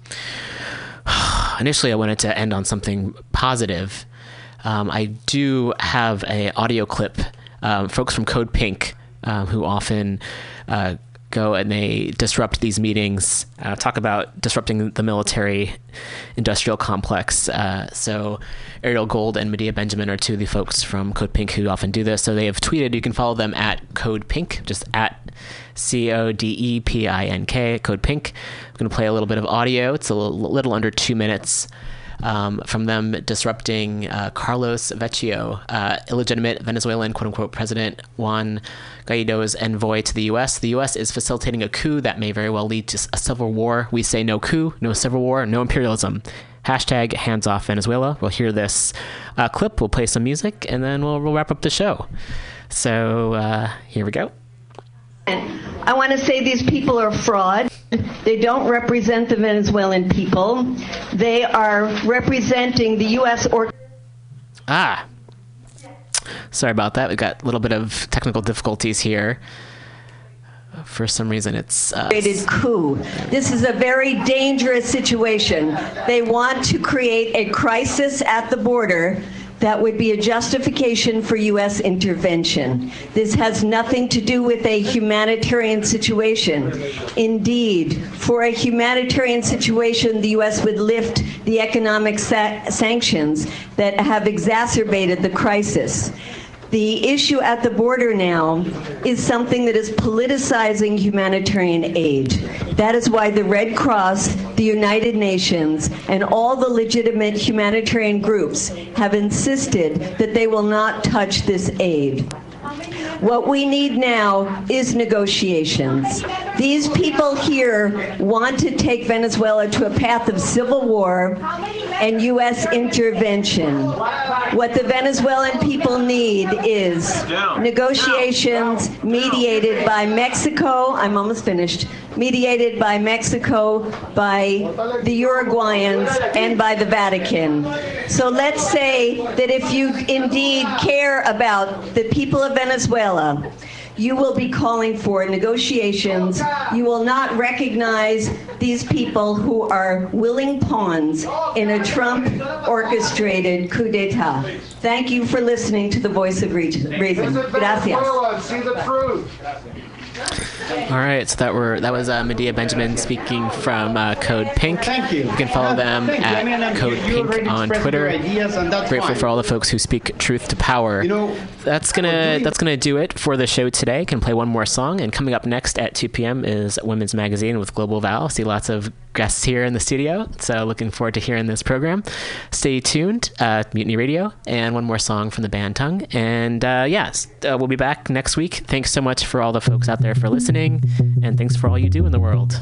Initially, I wanted to end on something positive. Um, I do have a audio clip. Um, folks from Code Pink, um, who often uh, go and they disrupt these meetings, uh, talk about disrupting the military industrial complex. Uh, so, Ariel Gold and Medea Benjamin are two of the folks from Code Pink who often do this. So, they have tweeted. You can follow them at Code Pink, just at C O D E P I N K, Code Pink. I'm going to play a little bit of audio. It's a little, little under two minutes. Um, from them disrupting uh, Carlos Vecchio, uh, illegitimate Venezuelan quote unquote president Juan Guaido's envoy to the U.S. The U.S. is facilitating a coup that may very well lead to a civil war. We say no coup, no civil war, no imperialism. Hashtag hands off Venezuela. We'll hear this uh, clip, we'll play some music, and then we'll, we'll wrap up the show. So uh, here we go. I want to say these people are fraud. They don't represent the Venezuelan people. They are representing the U.S. or. Ah. Sorry about that. We've got a little bit of technical difficulties here. For some reason, it's. Uh, coup. This is a very dangerous situation. They want to create a crisis at the border that would be a justification for U.S. intervention. This has nothing to do with a humanitarian situation. Indeed, for a humanitarian situation, the U.S. would lift the economic sa- sanctions that have exacerbated the crisis. The issue at the border now is something that is politicizing humanitarian aid. That is why the Red Cross, the United Nations, and all the legitimate humanitarian groups have insisted that they will not touch this aid. What we need now is negotiations. These people here want to take Venezuela to a path of civil war and U.S. intervention. What the Venezuelan people need is negotiations mediated by Mexico. I'm almost finished. Mediated by Mexico, by the Uruguayans, and by the Vatican. So let's say that if you indeed care about the people of Venezuela, you will be calling for negotiations. You will not recognize these people who are willing pawns in a Trump orchestrated coup d'etat. Thank you for listening to the voice of reason. Gracias. See the truth. All right, so that were that was uh, Medea Benjamin speaking from uh, Code Pink. Thank you. You can follow them. I mean, at Code Pink on Twitter. your ideas, and that's Grateful for all the folks who speak truth to power. You know, that's gonna that's gonna do it for the show today. Can play one more song, and coming up next at 2 p.m. is Women's Magazine with Global Val. See lots of guests here in the studio, so looking forward to hearing this program. Stay tuned, uh, Mutiny Radio, and one more song from the band Tunng. And uh, yes, uh, we'll be back next week. Thanks so much for all the folks out there for listening, and thanks for all you do in the world.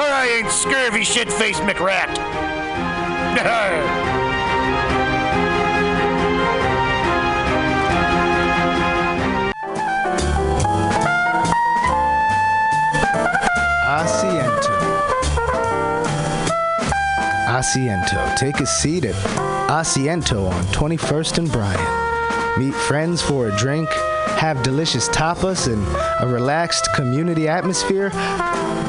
I ain't scurvy shit faced McRat. Asiento. Asiento. Take a seat at Asiento on 21st and Bryant. Meet friends for a drink, have delicious tapas, and a relaxed community atmosphere.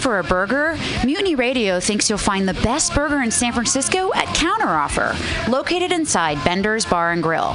For a burger? Mutiny Radio thinks you'll find the best burger in San Francisco at Counteroffer, located inside Bender's Bar and Grill.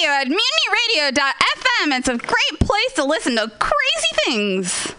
Radio at mutinyradio.fm. It's a great place to listen to crazy things.